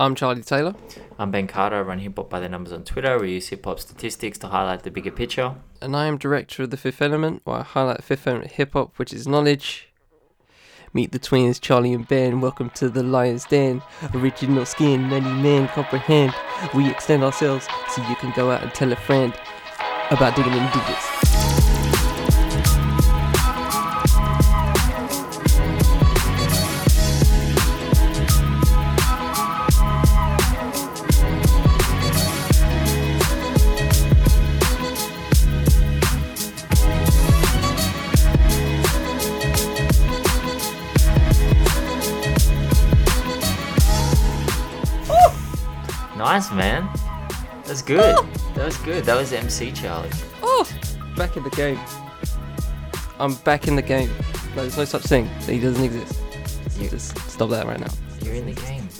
I'm Charlie Taylor. I'm Ben Carter. I run Hip Hop by the Numbers on Twitter. We use hip hop statistics to highlight the bigger picture. And I am director of The Fifth Element, where I highlight fifth element hip hop, which is knowledge. Meet the twins, Charlie and Ben. Welcome to the Lion's Den. Original skin, many men comprehend. We extend ourselves so you can go out and tell a friend about digging in digits. Nice, man. That's good. That was good. That was MC Charlie. Oh, back in the game. I'm back in the game. No, there's no such thing. He doesn't exist. Just, You- just stop that right now. You're in the game.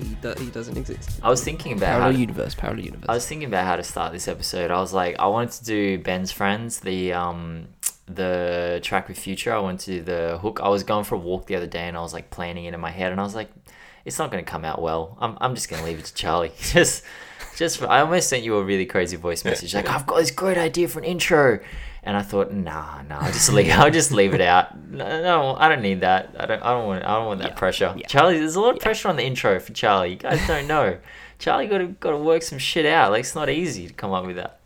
He, do- he doesn't exist. I was thinking about Parallel to, universe, parallel universe. I was thinking about how to start this episode. I was like, I wanted to do Ben's Friends, the um the track with Future. I went to the hook. I was going for a walk the other day and I was like planning it in my head and I was like, it's not going to come out well. I'm, I'm just going to leave it to Charlie. just just I almost sent you a really crazy voice message like I've got this great idea for an intro. And I thought, nah, nah, I'll just leave. I'll just leave it out. No, no, I don't need that. I don't. I don't want. I don't want that Yeah, pressure. yeah. Charlie, there's a lot of pressure on the intro for Charlie. You guys don't know. Charlie got to got to work some shit out. Like it's not easy to come up with that.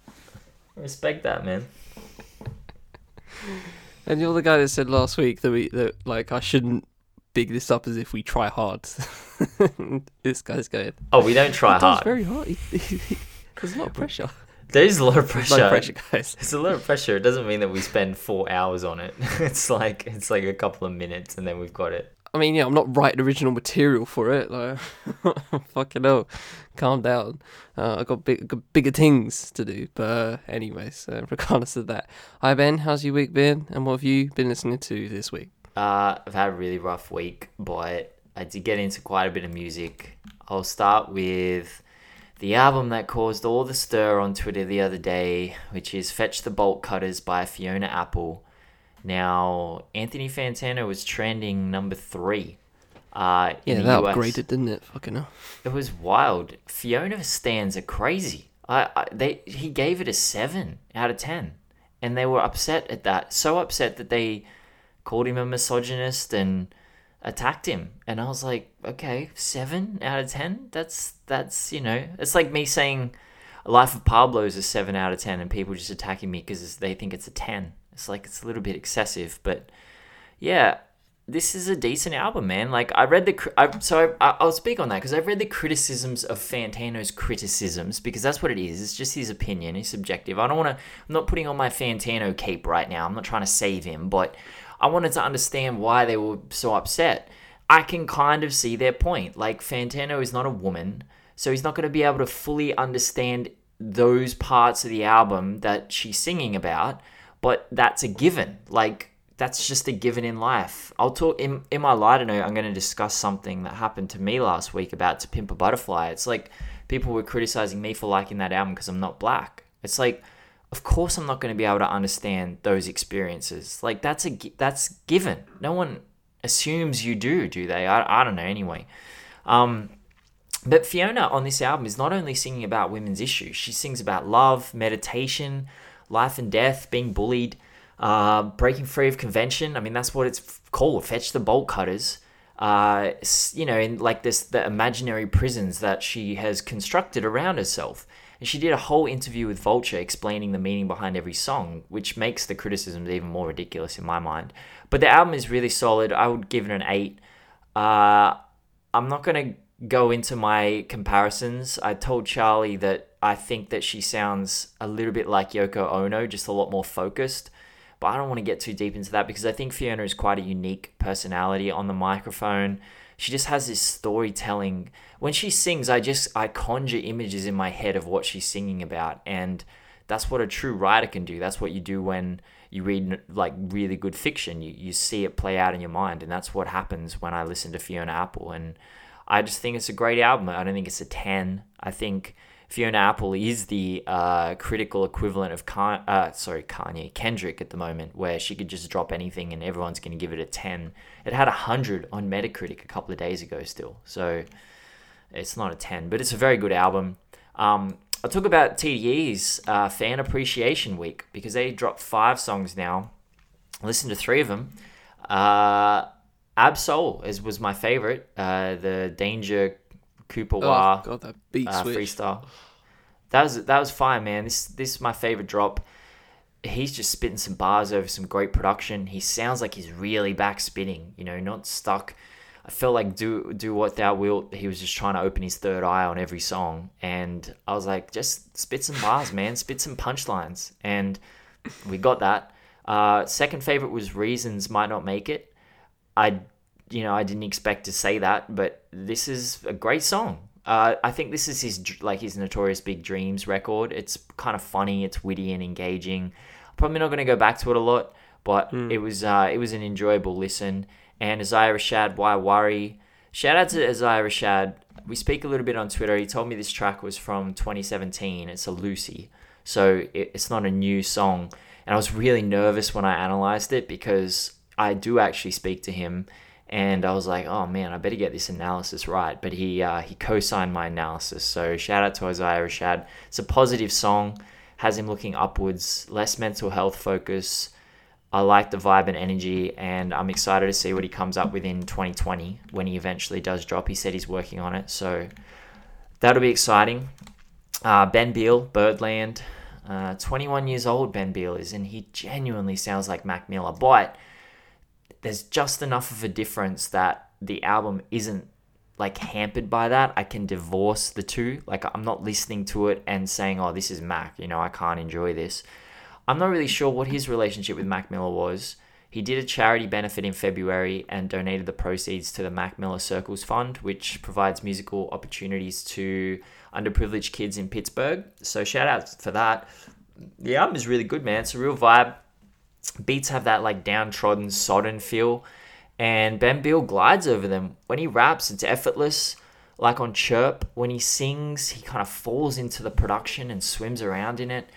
Respect that, man. And you're the guy that said last week that we that like I shouldn't big this up as if we try hard. this guy's going. Oh, we don't try He hard. very hard. He- he- he- There's a lot of pressure. There's a lot of There's pressure. no pressure, guys. It's a lot of pressure. It doesn't mean that we spend four hours on it. It's like it's like a couple of minutes and then we've got it. I mean, yeah, I'm not writing original material for it. Like, fucking hell, calm down. Uh, I got, big, got bigger things to do. But uh, anyways, uh, regardless of that, hi Ben, how's your week been? And what have you been listening to this week? Uh, I've had a really rough week, but I did get into quite a bit of music. I'll start with the album that caused all the stir on Twitter the other day, which is Fetch the Bolt Cutters by Fiona Apple. Now, Anthony Fantano was trending number three. Uh, Yeah, that US. upgraded, didn't it? Fucking hell. It was wild. Fiona stands are crazy. I, I they he gave it a seven out of ten, and they were upset at that. So upset that they called him a misogynist and attacked him. And I was like, okay, seven out of ten. That's that's you know, it's like me saying, Life of Pablo is a seven out of ten, and people just attacking me because they think it's a ten. It's like it's a little bit excessive, but yeah, this is a decent album, man. Like I read the, I, so I, I'll speak on that because I've read the criticisms of Fantano's criticisms because that's what it is. It's just his opinion. He's subjective. I don't want to. I'm not putting on my Fantano cape right now. I'm not trying to save him, but I wanted to understand why they were so upset. I can kind of see their point. Like Fantano is not a woman, so he's not going to be able to fully understand those parts of the album that she's singing about. But that's a given. Like that's just a given in life. I'll talk in in my lighter note. I'm going to discuss something that happened to me last week about To Pimp a Butterfly. It's like people were criticizing me for liking that album because I'm not black. It's like, of course I'm not going to be able to understand those experiences. Like that's a that's given. No one assumes you do, do they? I, I don't know. Anyway, um, but Fiona on this album is not only singing about women's issues, she sings about love, meditation, life and death, being bullied, uh, breaking free of convention. I mean, that's what it's called Fetch the Bolt Cutters. Uh, you know, in like this, the imaginary prisons that she has constructed around herself. And she did a whole interview with Vulture explaining the meaning behind every song, which makes the criticisms even more ridiculous in my mind. But the album is really solid. I would give it an 8. Uh, I'm not going to go into my comparisons. I told Charlie that I think that she sounds a little bit like Yoko Ono, just a lot more focused. But I don't want to get too deep into that because I think Fiona is quite a unique personality on the microphone. She just has this storytelling. When she sings, I just I conjure images in my head of what she's singing about, and that's what a true writer can do. That's what you do when you read like really good fiction. You you see it play out in your mind, and that's what happens when I listen to Fiona Apple. And I just think it's a great album. I don't think it's a ten. I think Fiona Apple is the uh, critical equivalent of uh, sorry Kanye Kendrick at the moment, where she could just drop anything and everyone's going to give it a ten. It had a hundred on Metacritic a couple of days ago, still. So it's not a ten, but it's a very good album. Um, I'll talk about TDE's uh, Fan Appreciation Week because they dropped five songs now. Listen to three of them. Uh, Ab-Soul is, was my favorite. Uh, the Danger Cooper Wah Oh god, that beat uh, switch. freestyle. That was that was fine, man. This this is my favorite drop. He's just spitting some bars over some great production. He sounds like he's really back spitting, you know, not stuck. I felt like do do what thou wilt. He was just trying to open his third eye on every song, and I was like, just spit some bars, man. Spit some punchlines, and we got that. Uh, second favorite was Reason's Might Not Make It. I, you know, I didn't expect to say that, but this is a great song. Uh, I think this is his like his Notorious B.I.G. Dreams record. It's kind of funny, it's witty and engaging. Probably not going to go back to it a lot, but it was uh, it was an enjoyable listen. And Isaiah Rashad, Why Worry? Shout out to Isaiah Rashad. We speak a little bit on Twitter. He told me this track was from 2017. It's a loosie, so it, it's not a new song. And I was really nervous when I analyzed it because I do actually speak to him, and I was like, oh man, I better get this analysis right. But he uh, he co-signed my analysis, so shout out to Isaiah Rashad. It's a positive song, has him looking upwards, less mental health focus. I like the vibe and energy, and I'm excited to see what he comes up with in 2020 when he eventually does drop. He said he's working on it, so that'll be exciting. Uh, ben Beal, Birdland, uh, 21 years old. Ben Beal is, and he genuinely sounds like Mac Miller, but there's just enough of a difference that the album isn't like hampered by that. I can divorce the two. Like I'm not listening to it and saying, "Oh, this is Mac." You know, I can't enjoy this. I'm not really sure what his relationship with Mac Miller was. He did a charity benefit in February and donated the proceeds to the Mac Miller Circles Fund, which provides musical opportunities to underprivileged kids in Pittsburgh. So shout out for that. The album is really good, man. It's a real vibe. Beats have that like downtrodden, sodden feel, and Ben Beal glides over them. When he raps, it's effortless. Like on Chirp, when he sings, he kind of falls into the production and swims around in it.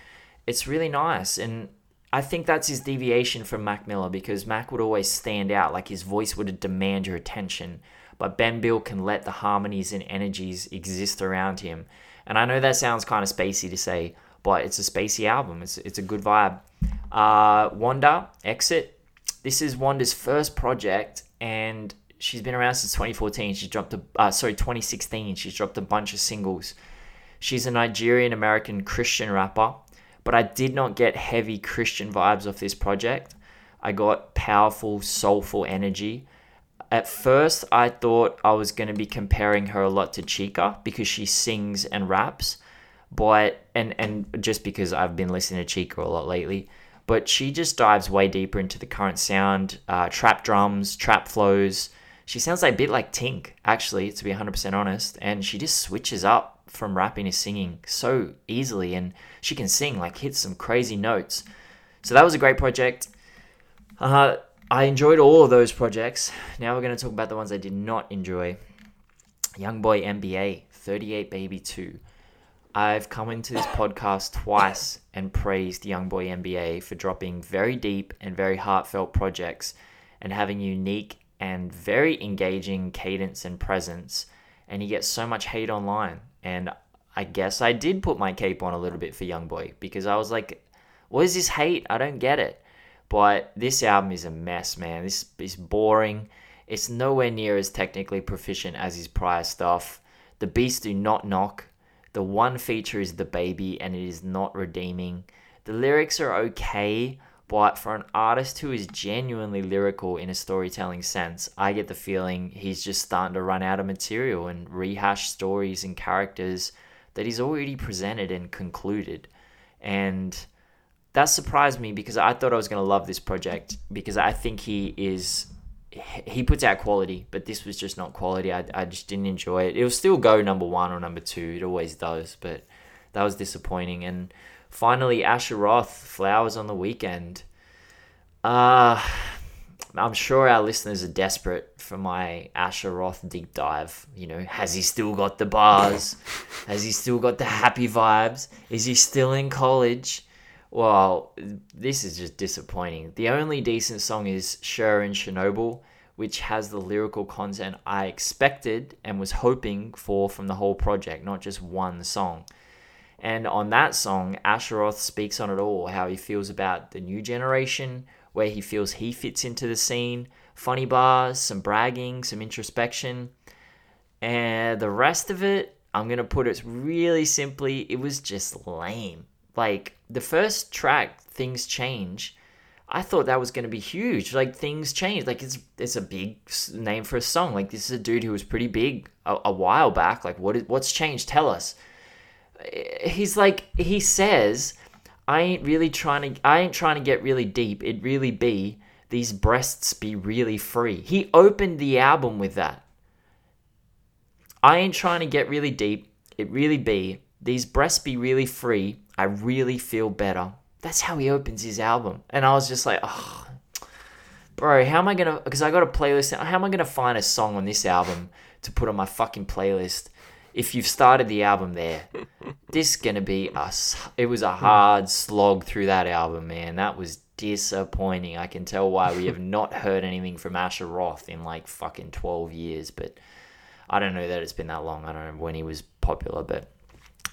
It's really nice, and I think that's his deviation from Mac Miller because Mac would always stand out, like his voice would demand your attention. But Ben Beal can let the harmonies and energies exist around him. And I know that sounds kind of spacey to say, but it's a spacey album. It's, it's a good vibe. Uh, Wande, Exit. This is Wande's first project, and she's been around since 2014. She dropped a, uh, sorry, 2016. She's dropped a bunch of singles. She's a Nigerian American Christian rapper but I did not get heavy Christian vibes off this project. I got powerful, soulful energy. At first, I thought I was going to be comparing her a lot to Chika because she sings and raps, but and and just because I've been listening to Chika a lot lately, but she just dives way deeper into the current sound, uh, trap drums, trap flows. She sounds like a bit like Tink, actually, to be 100% honest, and she just switches up from rapping to singing so easily and she can sing like hit some crazy notes. So that was a great project. Uh, i enjoyed all of those projects. Now we're going to talk about the ones i did not enjoy. Young boy NBA 38 baby 2 i've come into this podcast twice and praised young boy NBA for dropping very deep and very heartfelt projects and having unique and very engaging cadence and presence and he gets so much hate online and I guess I did put my cape on a little bit for Young Boy because I was like, what is this hate? I don't get it. But this album is a mess, man. This is boring. It's nowhere near as technically proficient as his prior stuff. The beats do not knock. The one feature is DaBaby, and it is not redeeming. The lyrics are okay, but for an artist who is genuinely lyrical in a storytelling sense, I get the feeling he's just starting to run out of material and rehash stories and characters that he's already presented and concluded. And that surprised me because I thought I was going to love this project because I think he is he puts out quality, but this was just not quality. I, I just didn't enjoy it. It will still go number one or number two. It always does, but that was disappointing. And finally, Asher Roth, Flowers on the Weekend. Uh, I'm sure our listeners are desperate for my Asher Roth deep dive. You know, has he still got the bars? has he still got the happy vibes? Is he still in college? Well, this is just disappointing. The only decent song is Sure and Chernobyl, which has the lyrical content I expected and was hoping for from the whole project, not just one song. And on that song, Asher Roth speaks on it all how he feels about the new generation, where he feels he fits into the scene, funny bars, some bragging, some introspection. And the rest of it, I'm going to put it really simply, it was just lame. Like the first track, Things Change, I thought that was going to be huge. Like things change. Like it's it's a big name for a song. Like this is a dude who was pretty big a, a while back. Like what is, what's changed? Tell us. Eh, he's like he says, I ain't really trying to I ain't trying to get really deep. It really be these breasts be really free. He opened the album with that. I ain't trying to get really deep. It really be these breasts be really free. I really feel better. That's how he opens his album. And I was just like, oh, bro, how am I going to, because I got a playlist, how am I going to find a song on this album to put on my fucking playlist if you've started the album there? this going to be us. It was a hard slog through that album, man. That was disappointing. I can tell why we have not heard anything from Asher Roth in like fucking 12 years, but I don't know that it's been that long. I don't know when he was popular, but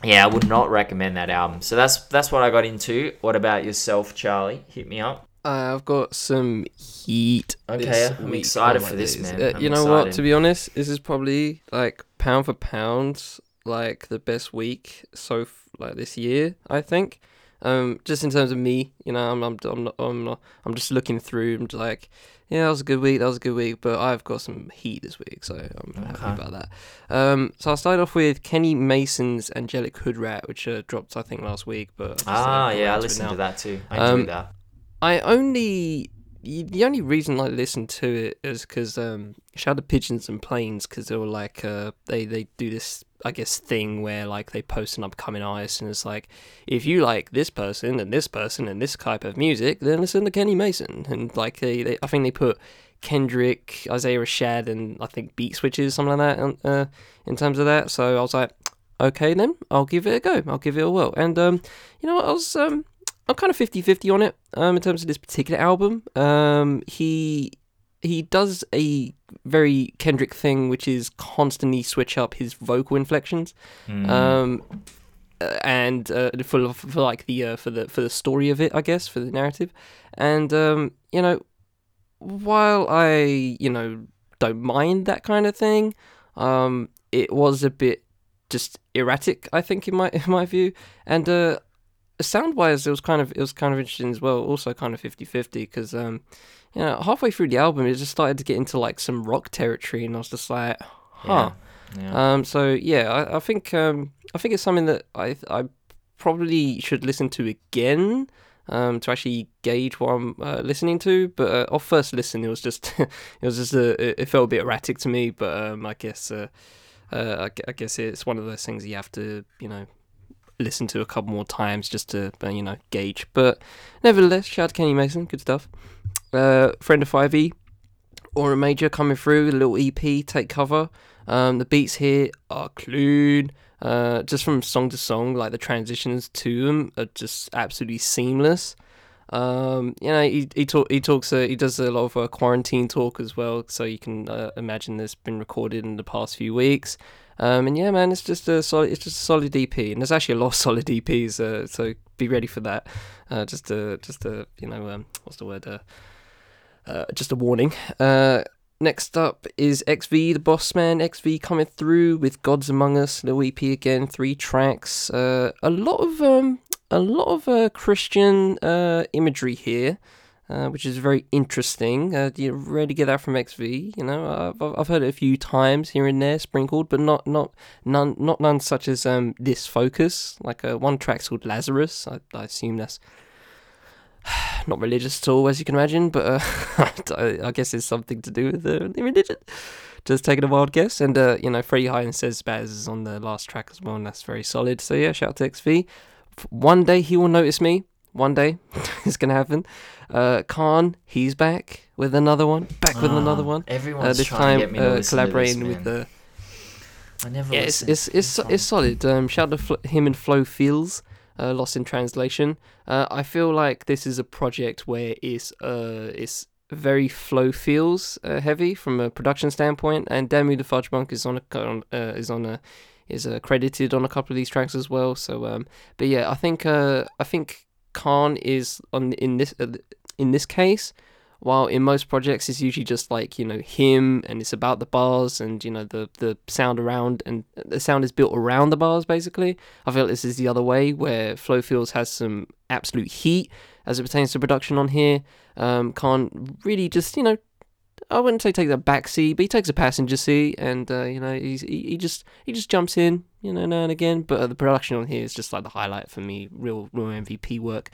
yeah, I would not recommend that album. So that's that's what I got into. What about yourself, Charlie? Hit me up. Uh, I've got some heat. Okay, I'm excited oh for this, man. Uh, you know excited. what? To be honest, this is probably like pound for pound, like the best week so like this year. I think. Um, just in terms of me, you know, I'm I'm I'm not, I'm, not, I'm just looking through. I'm just like, yeah, that was a good week. That was a good week. But I've got some heat this week, so I'm okay. happy about that. Um, so I'll start off with Kenny Mason's Angelic Hood Rat, which uh, dropped I think last week. But ah, yeah, I listened to that too. I um, that. I only the only reason I listened to it is because um, shout out Pigeons and Planes because they were like uh, they they do this I guess thing where like they post an upcoming artist and it's like if you like this person and this person and this type of music then listen to Kenny Mason. And like they, they I think they put Kendrick Isaiah Rashad and I think Beat Switches something like that uh, in terms of that. So I was like okay then I'll give it a go. I'll give it a whirl. And um you know I was um I'm kind of 50-50 on it um, in terms of this particular album. Um, he he does a very Kendrick thing, which is constantly switch up his vocal inflections, mm. um, uh, and uh, for, for like the uh, for the for the story of it, I guess, for the narrative, and um, you know, while I you know don't mind that kind of thing, um, it was a bit just erratic, I think, in my in my view, and uh, sound wise, it was kind of it was kind of interesting as well. Also, kind of 50-50 because um, you know, halfway through the album, it just started to get into like some rock territory, and I was just like, huh. Yeah. yeah. Um. So yeah, I, I think um I think it's something that I I probably should listen to again. Um, to actually gauge what I'm uh, listening to, but uh, off first listen, it was just it was just a, it felt a bit erratic to me. But um, I guess uh, uh, I, I guess it's one of those things you have to you know listen to a couple more times just to uh, you know gauge. But nevertheless, shout out to Kenny Mason, good stuff. Uh, friend of Five E, or a Major coming through, a little EP, take cover. Um, the beats here are clean. Uh, just from song to song, like the transitions to them are just absolutely seamless. Um, you know, he he, talk, he talks uh, he does a lot of uh, quarantine talk as well, so you can uh, imagine this been recorded in the past few weeks. Um, and yeah, man, it's just a solid, it's just a solid EP, and there's actually a lot of solid EPs, uh, so be ready for that. Uh, just a, just a, you know, um, what's the word? Uh, uh just a warning. Uh, next up is XV, the Boss Man. XV coming through with Gods Among Us, little EP again, three tracks. Uh, a lot of um, a lot of Christian imagery here. Uh, which is very interesting. Uh, you rarely get that from XV. You know, I've, I've heard it a few times here and there, sprinkled, but not not none not none such as um this focus. Like uh, one track's called Lazarus. I, I assume that's not religious at all, as you can imagine, but uh, I guess it's something to do with the, the religion. Just taking a wild guess, and uh, you know, Freddie High and says Baz is on the last track as well, and that's very solid. So yeah, shout out to XV. One day he will notice me one day it's gonna happen. Uh, Khan, he's back with another one. Back with another Ah, one. Everyone's Uh, this trying time to get me to uh, to collaborating this, with the. I never Yeah, it's it's it's, it's solid. Um, shout out to Fl- him and Flofilz. Uh, Lost in Translation. Uh, I feel like this is a project where it's uh it's very Flofilz uh, heavy from a production standpoint, and Demu the Fudge Monk is on a uh, is on a is uh, credited on a couple of these tracks as well. So um, but yeah, I think I think Khan is on in this in this case. While in most projects it's usually just like you know him and it's about the bars and you know the the sound around and the sound is built around the bars basically. I feel this is the other way where Flofilz has some absolute heat as it pertains to production on here. Um, can't really just you know I wouldn't say take the back seat, but he takes a passenger seat, and uh, you know he's he, he just he just jumps in, you know, now and again. But uh, the production on here is just like the highlight for me, real real MVP work.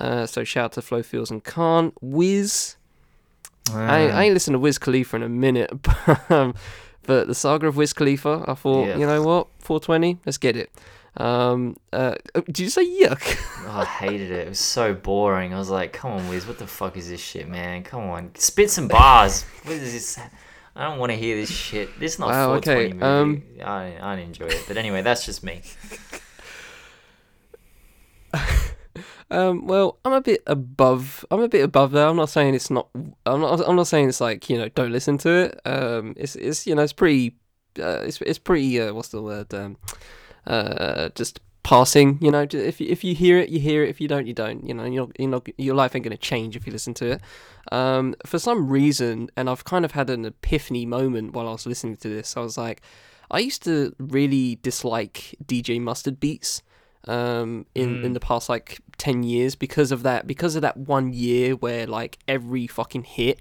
Uh, so shout out to Flofilz and Khan, Wiz. I, I ain't listened to Wiz Khalifa in a minute, but, um, but the saga of Wiz Khalifa, I thought, Yeah. you know what, 420, let's get it. Um, uh, did you say yuck? Oh, I hated it. It was so boring. I was like, come on, Wiz, what the fuck is this shit, man? Come on. Spit some bars. what is this? I don't want to hear this shit. This is not Wow, 420 okay, movie. um, I, I didn't enjoy it. But anyway, that's just me. Um, well, I'm a bit above. I'm a bit above that. I'm not saying it's not. I'm not. I'm not saying it's like you know don't listen to it. Um, it's it's you know it's pretty. Uh, it's it's pretty. Uh, what's the word? Um, uh, just passing. You know, if you, if you hear it, you hear it. If you don't, you don't. You know, you're you're not. Your life ain't gonna change if you listen to it. Um, for some reason, and I've kind of had an epiphany moment while I was listening to this. I was like, I used to really dislike DJ Mustard beats um in in Mm. the past like 10 years because of that because of that one year where like every fucking hit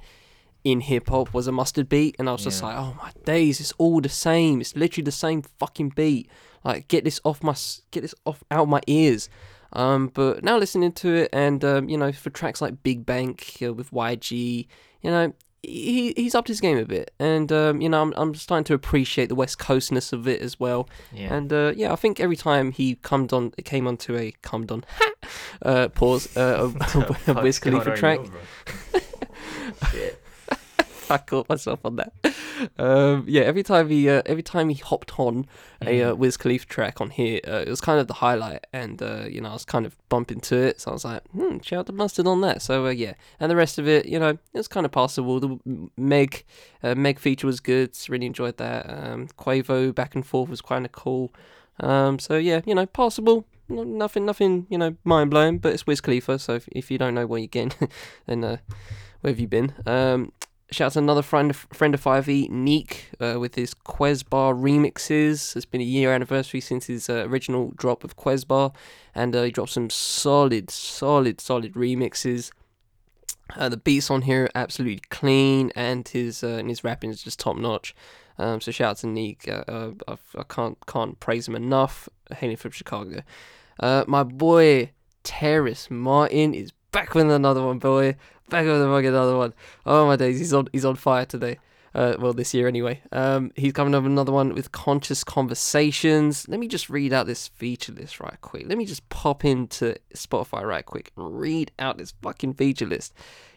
in hip hop was a mustard beat. And I was just like oh my days it's all the same. It's literally the same fucking beat. Like get this off my get this off out my ears. Um but now listening to it and um you know for tracks like Big Bank uh, with YG you know he he's upped his game a bit and um you know I'm I'm starting to appreciate the west coastness of it as well Yeah. and uh, yeah, I think every time he come on, came onto a come on, uh, pause, uh, a, a Fuck's Wiz Khalifa track. Shit. I caught myself on that. Um, yeah, every time he, uh, every time he hopped on a uh, Mhm. Wiz Khalifa track on here, uh, it was kind of the highlight, and uh, you know, I was kind of bumping to it, so I was like, hmm, shout out to Mustard on that. So uh, yeah, and the rest of it, you know, it was kind of passable. The Meg, uh, Meg feature was good. Really enjoyed that. Um, Quavo back and forth was kind of cool. Um, so yeah, you know, passable. No, nothing, nothing, you know, mind blowing. But it's Wiz Khalifa, so if, if you don't know where you're getting, then uh, where have you been? Um, shout out to another friend, friend of 5e, Neek, uh, with his Quezbar remixes. It's been a year anniversary since his uh, original drop of Quezbar, and uh, he dropped some solid, solid, solid remixes. Uh, the beats on here are absolutely clean, and his uh, and his rapping is just top notch. Um, so shout out to Neek. Uh, I, I can't can't praise him enough. Hailing from Chicago. My boy Terrace Martin is back with another one, boy. Back with fucking another one. Oh my days, he's on he's on fire today. Uh, well, this year anyway. Um, he's coming up another one with conscious conversations. Let me just read out this feature list right quick. Let me just pop into Spotify right quick. and Read out this fucking feature list.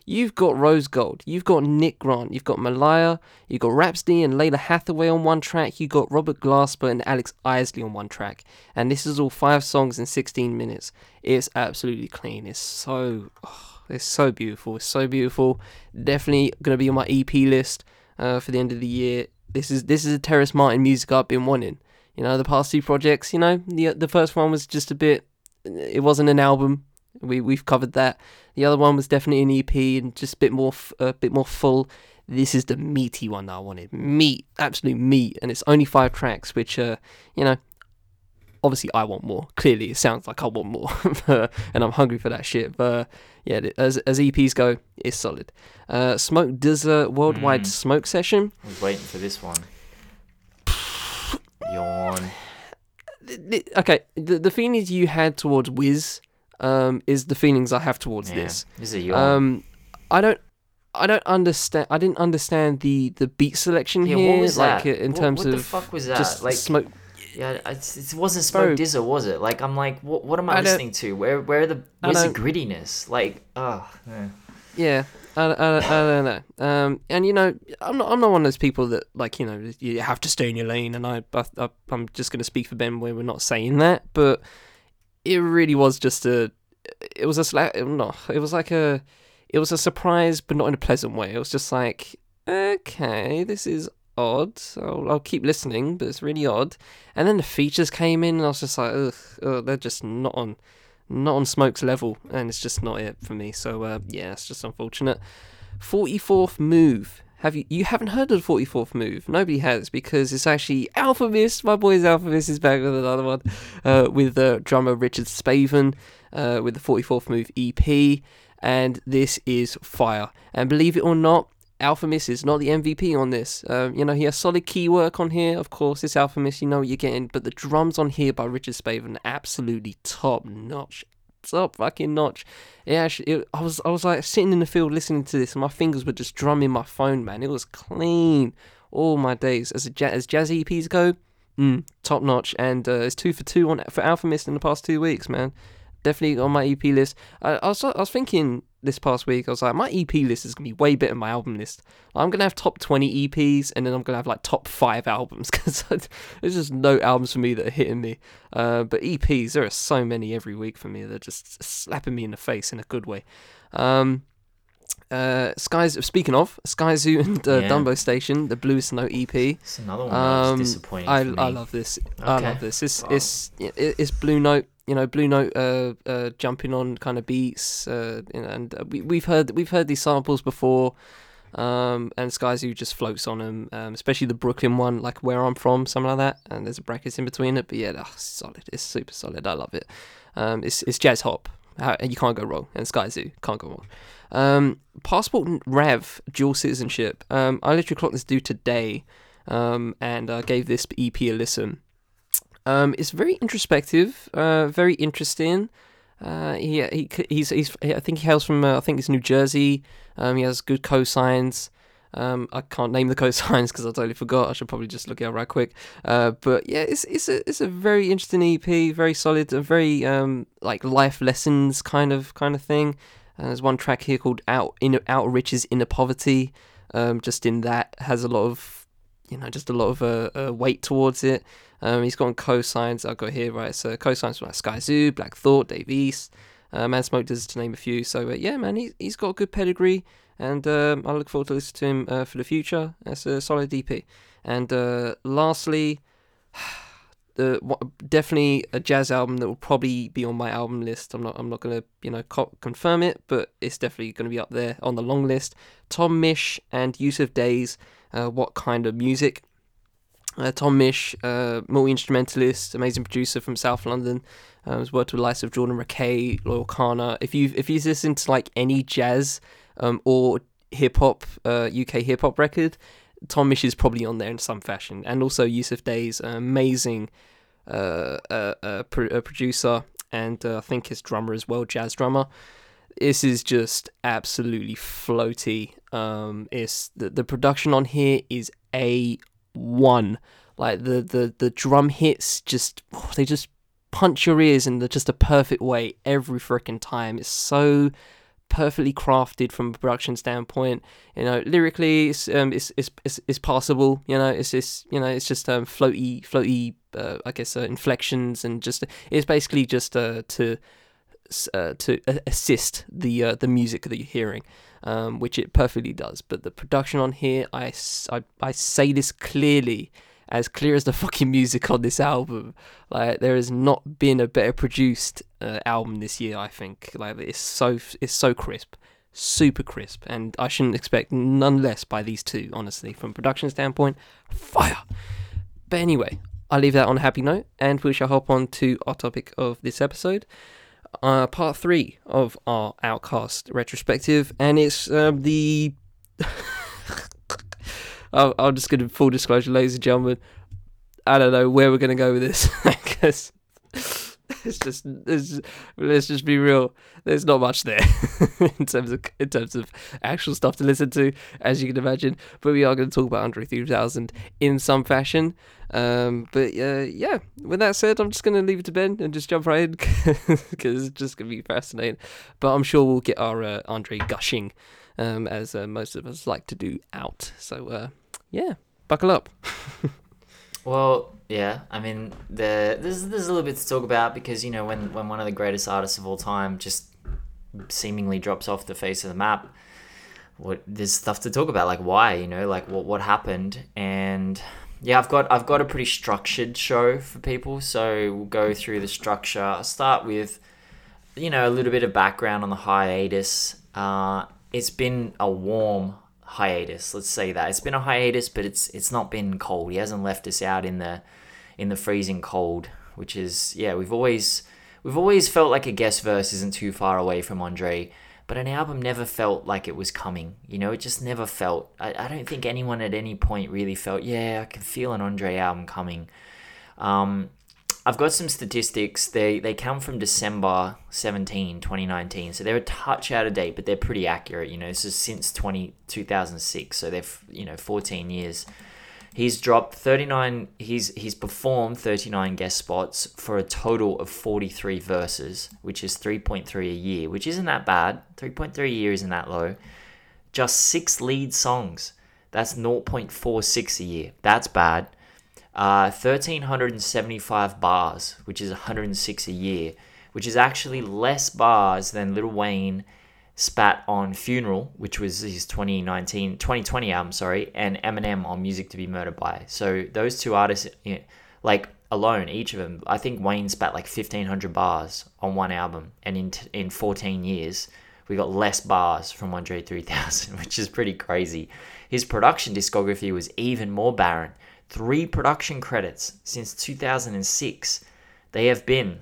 You've got Rose Gold, you've got Nick Grant, you've got Malaya, you've got Rhapsody and Lalah Hathaway on one track, you've got Robert Glasper and Alex Isley on one track, and this is all five songs in 16 minutes. It's absolutely clean. It's so, oh, it's so beautiful. It's so beautiful. Definitely gonna be on my EP list uh, for the end of the year. This is this is a Terrace Martin music I've been wanting. You know, the past two projects. You know, the the first one was just a bit. It wasn't an album. We we've covered that. The other one was definitely an EP and just a bit more a bit more full. This is the meaty one that I wanted. Meat, absolute meat, and it's only five tracks, which uh, you know, obviously I want more. Clearly, it sounds like I want more, and I'm hungry for that shit. But yeah, as as EPs go, it's solid. Uh, Smoke DZA Worldwide Mm. Smoke Session. I was waiting for this one. Yawn. Okay, the the feelings you had towards Wiz, um, is the feelings I have towards Yeah, this. This is a yawn. Um, I don't. I don't understand. I didn't understand the, the beat selection yeah, here, what was like that? uh, in What- terms what of the fuck was that? just like, smoke. Yeah, it wasn't Smoke. DZA, was it? Like, I'm like, what, what am I, I listening to? Where, where are the, where's the grittiness? Like, oh, yeah. Yeah, I, I, I don't know. Um, and you know, I'm not I'm not one of those people that like you know you have to stay in your lane. And I, I, I I'm just gonna speak for Ben where we're not saying that, but it really was just a, it was a sla- no, it was like a, it was a surprise, but not in a pleasant way. It was just like, okay, this is odd. I'll, I'll keep listening, but it's really odd. And then the features came in, and I was just like, ugh, ugh they're just not on not on Smoke's level, and it's just not it for me. So uh, yeah, it's just unfortunate. Forty fourth move. Have you you haven't heard of the forty fourth move? Nobody has because it's actually Alfa Mist. My boys Alfa Mist is back with another one, uh, with uh, drummer Richard Spaven, uh, with the forty fourth move EP, and this is fire. And believe it or not. Alfa Mist is not the MVP on this. Um, you know, he has solid key work on here. Of course, it's Mist, you know what you're getting. But the drums on here by Richard Spaven, absolutely top notch. Top fucking notch. It actually, it, I was, I was like sitting in the field listening to this, and my fingers were just drumming my phone, man. It was clean. All my days as a as jazz EPs go, mm, top notch. And uh, it's two for two on for Alfa Mist in the past two weeks, man. Definitely on my EP list. I, I was, I was thinking this past week, I was like, my EP list is gonna be way better than my album list. I'm gonna have top 20 EPs, and then I'm gonna have like top five albums because there's just no albums for me that are hitting me. Uh, but EPs, there are so many every week for me. They're just slapping me in the face in a good way. Um, uh, Skies. Speaking of Skyzoo and uh, Yeah. Dumbo Station, the Bluest Note EP. It's another one Um, disappointing I. I love this. I love this. It's Wow. it's it's Blue Note. You know, Blue Note uh, uh, jumping on kind of beats. Uh, and uh, we we've heard we've heard these samples before. Um, and Skyzoo just floats on them, um, especially the Brooklyn one, like where I'm from, something like that. And there's a brackets in between it, but yeah, that's solid. It's super solid. I love it. Um, it's it's jazz hop. You can't go wrong. And Skyzoo can't go wrong. Um, Passport Rev dual citizenship. Um, I literally clocked this dude today, um, and I gave this EP a listen. Um, it's very introspective, uh, very interesting. Uh, he, he he's he's I think he hails from uh, I think it's New Jersey. Um, he has good cosigns. Um, I can't name the cosigns because I totally forgot. I should probably just look it up right quick. Uh, but yeah, it's it's a it's a very interesting EP, very solid, a very um like life lessons kind of kind of thing. And there's one track here called "Out in Out Riches Inner Poverty." Um, just in that has a lot of you know just a lot of uh, uh weight towards it. Um, he's got on cosigns I've got here, right? So cosigns from like Skyzoo, Black Thought, Dave East, uh, Man Smokers, to name a few. So uh, yeah, man, he's he's got a good pedigree, and um, I look forward to listening to him uh, for the future. That's a solid DP. And uh, lastly, the definitely a jazz album that will probably be on my album list. I'm not I'm not gonna you know co- confirm it, but it's definitely gonna be up there on the long list. Tom Misch and Yussef Dayes. Uh, what kind of music? Uh, Tom Misch, uh, multi instrumentalist, amazing producer from South London, uh, has worked with the likes of Jordan Rakei, Loyle Carner. If you if you listen to like any jazz um, or hip hop, uh, UK hip hop record, Tom Misch is probably on there in some fashion. And also Yussef Dayes, amazing uh, uh, uh, pro- uh, producer, and uh, I think his drummer as well, jazz drummer. This is just absolutely floaty. Um, it's the the production on here is a one. Like the the the drum hits just oh, they just punch your ears in the, just a perfect way every freaking time. It's so perfectly crafted from a production standpoint. You know, lyrically, it's um, it's it's it's, it's passable. You know, it's just you know, it's just um, floaty, floaty. Uh, I guess uh, inflections and just it's basically just uh, to uh, to assist the uh, the music that you're hearing, um, which it perfectly does. But the production on here, I I say this clearly, as clear as the fucking music on this album. Like there has not been a better produced uh, album this year. I think like it's so it's so crisp, super crisp, and I shouldn't expect none less by these two. Honestly, from production standpoint, fire. But anyway, I'll leave that on a happy note, and we shall hop on to our topic of this episode uh, part three of our OutKast retrospective, and it's um, the. I'll just give a full disclosure, ladies and gentlemen. I don't know where we're gonna go with this because it's just it's, let's just be real. There's not much there in terms of in terms of actual stuff to listen to, as you can imagine. But we are going to talk about Andre 3000 in some fashion. Um, but uh, yeah, with that said, I'm just going to leave it to Ben and just jump right in because it's just going to be fascinating. But I'm sure we'll get our uh, Andre gushing, um, as uh, most of us like to do, out. So uh, yeah, buckle up. Well, yeah. I mean, the there's there's a little bit to talk about because you know when when one of the greatest artists of all time just seemingly drops off the face of the map, what there's stuff to talk about like why you know like what what happened and yeah I've got I've got a pretty structured show for people so we'll go through the structure. I'll start with you know a little bit of background on the hiatus. Uh, it's been a warm hiatus. Let's say that it's been a hiatus, but it's it's not been cold. He hasn't left us out in the in the freezing cold, which is yeah. We've always we've always felt like a guest verse isn't too far away from Andre, but an album never felt like it was coming. You know, it just never felt. I, I don't think anyone at any point really felt yeah I can feel an Andre album coming. Um, I've got some statistics. They they come from December 17, 2019. So they're a touch out of date, but they're pretty accurate. You know, this is since 20, 2006. So they've, you know, 14 years. He's dropped 39 he's he's performed 39 guest spots for a total of 43 verses, which is 3.3 a year, which isn't that bad. 3.3 a year isn't that low. Just 6 lead songs. That's 0.46 a year. That's bad. Uh, 1,375 bars, which is 106 a year, which is actually less bars than Lil Wayne spat on Funeral, which was his 2019, 2020 album, sorry, and Eminem on Music to Be Murdered By. So those two artists, you know, like alone, each of them, I think Wayne spat like 1,500 bars on one album, and in t- in 14 years, we got less bars from Andre 3000, which is pretty crazy. His production discography was even more barren three production credits since 2006. They have been,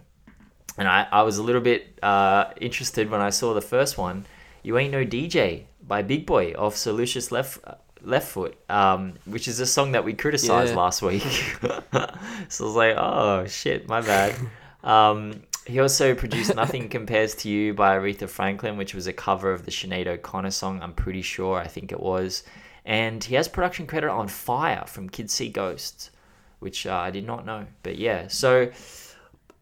and I, I was a little bit uh, interested when I saw the first one. You Ain't No DJ by Big Boi off Sir Lucious Left Left Foot, um, which is a song that we criticized yeah. last week. so I was like, oh shit, my bad. Um, he also produced Nothing Compares to You by Aretha Franklin, which was a cover of the Sinead O'Connor song, I'm pretty sure, I think it was and he has production credit on Fire from Kids See Ghosts, which uh, I did not know. But yeah, so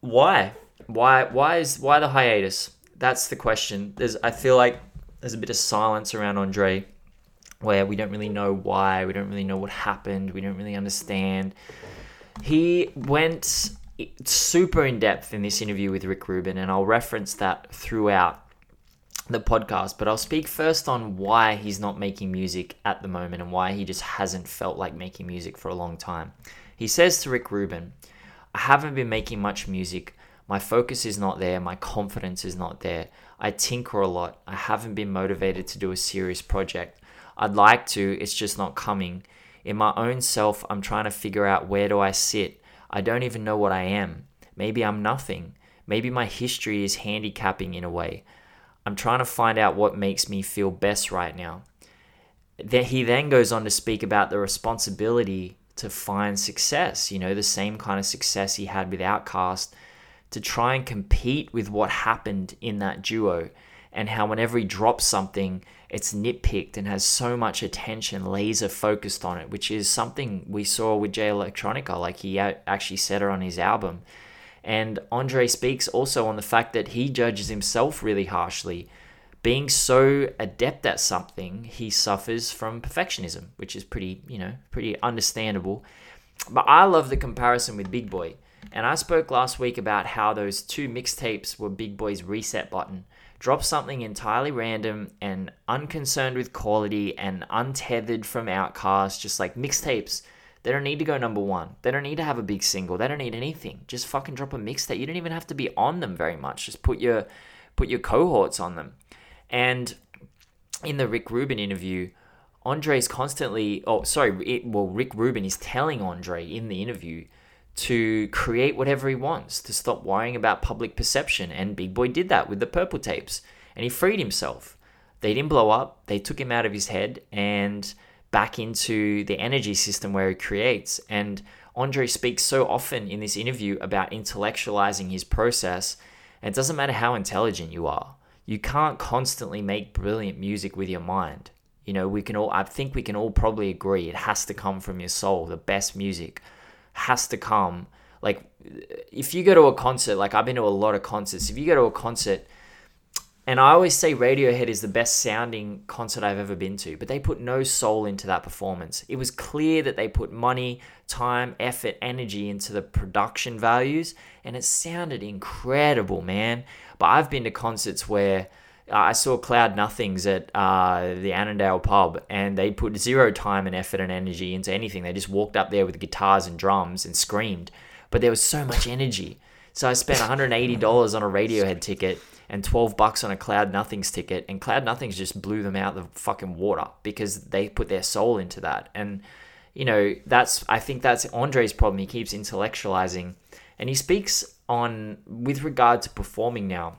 why, why, why is why the hiatus? That's the question. There's, I feel like there's a bit of silence around Andre, where we don't really know why, we don't really know what happened, we don't really understand. He went super in depth in this interview with Rick Rubin, and I'll reference that throughout the podcast, but I'll speak first on why he's not making music at the moment and why he just hasn't felt like making music for a long time. He says to Rick Rubin, I haven't been making much music. My focus is not there. My confidence is not there. I tinker a lot. I haven't been motivated to do a serious project. I'd like to, it's just not coming. In my own self, I'm trying to figure out where do I sit. I don't even know what I am. Maybe I'm nothing. Maybe my history is handicapping in a way. I'm trying to find out what makes me feel best right now. That he then goes on to speak about the responsibility to find success, you know, the same kind of success he had with OutKast, to try and compete with what happened in that duo, and how whenever he drops something, it's nitpicked and has so much attention laser focused on it, which is something we saw with Jay Electronica, like he actually said it on his album. And Andre speaks also on the fact that he judges himself really harshly. Being so adept at something, he suffers from perfectionism, which is pretty, you know, pretty understandable. But I love the comparison with Big Boi. And I spoke last week about how those two mixtapes were Big Boi's reset button. Drop something entirely random and unconcerned with quality and untethered from OutKast, just like mixtapes they don't need to go number one. They don't need to have a big single. They don't need anything. Just fucking drop a mixtape. You don't even have to be on them very much. Just put your put your cohorts on them. And in the Rick Rubin interview, Andre's constantly oh sorry, it, well Rick Rubin is telling Andre in the interview to create whatever he wants, to stop worrying about public perception. And Big Boi did that with the purple tapes. And he freed himself. They didn't blow up. They took him out of his head and back into the energy system where he creates. And Andre speaks so often in this interview about intellectualizing his process. And it doesn't matter how intelligent you are, you can't constantly make brilliant music with your mind. You know, we can all, I think we can all probably agree it has to come from your soul. The best music has to come. Like, if you go to a concert, like I've been to a lot of concerts, if you go to a concert, and I always say Radiohead is the best sounding concert I've ever been to, but they put no soul into that performance. It was clear that they put money, time, effort, energy into the production values, and it sounded incredible, man. But I've been to concerts where I saw Cloud Nothings at uh, the Annandale pub, and they put zero time and effort and energy into anything. They just walked up there with guitars and drums and screamed, but there was so much energy. So I spent $180 on a Radiohead ticket and 12 bucks on a Cloud Nothings ticket, and Cloud Nothings just blew them out the fucking water because they put their soul into that. And you know, that's I think that's Andre's problem. He keeps intellectualizing, and he speaks on with regard to performing now.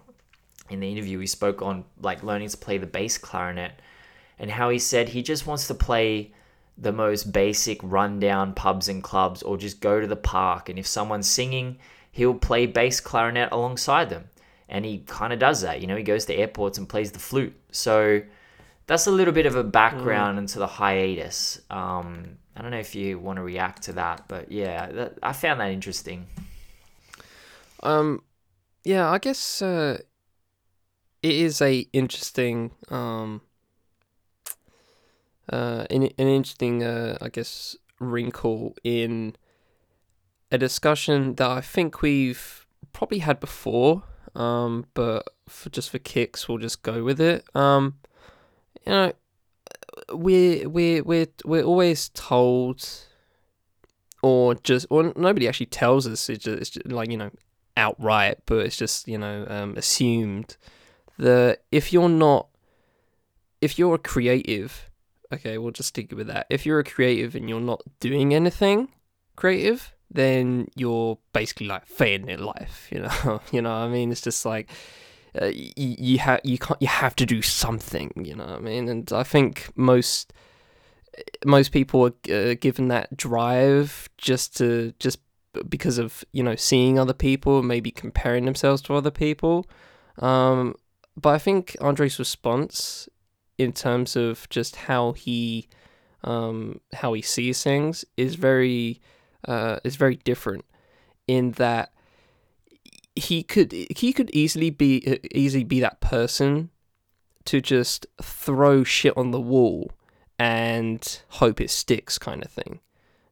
In the interview, he spoke on like learning to play the bass clarinet, and how he said he just wants to play the most basic rundown pubs and clubs, or just go to the park, and if someone's singing, he'll play bass clarinet alongside them and he kind of does that. You know, he goes to airports and plays the flute. So that's a little bit of a background mm. into the hiatus. Um, I don't know if you want to react to that, but yeah, that, I found that interesting. Um, yeah, I guess uh, it is a interesting um, uh, an, an interesting uh, I guess wrinkle in a discussion that I think we've probably had before um, but for just for kicks, we'll just go with it. Um, you know, we we we we're always told, or just or nobody actually tells us. It's just, it's just like you know outright, but it's just you know um, assumed that if you're not, if you're a creative, okay, we'll just stick with that. If you're a creative and you're not doing anything creative, then you're basically like failing in life. You know, you know. What I mean, it's just like uh, you, you have you can't you have to do something. You know what I mean? And I think most most people are uh, given that drive just to just because of you know seeing other people, maybe comparing themselves to other people. Um, but I think Andre's response in terms of just how he um, how he sees things is very uh, is very different in that he could he could easily be easily be that person to just throw shit on the wall and hope it sticks kind of thing.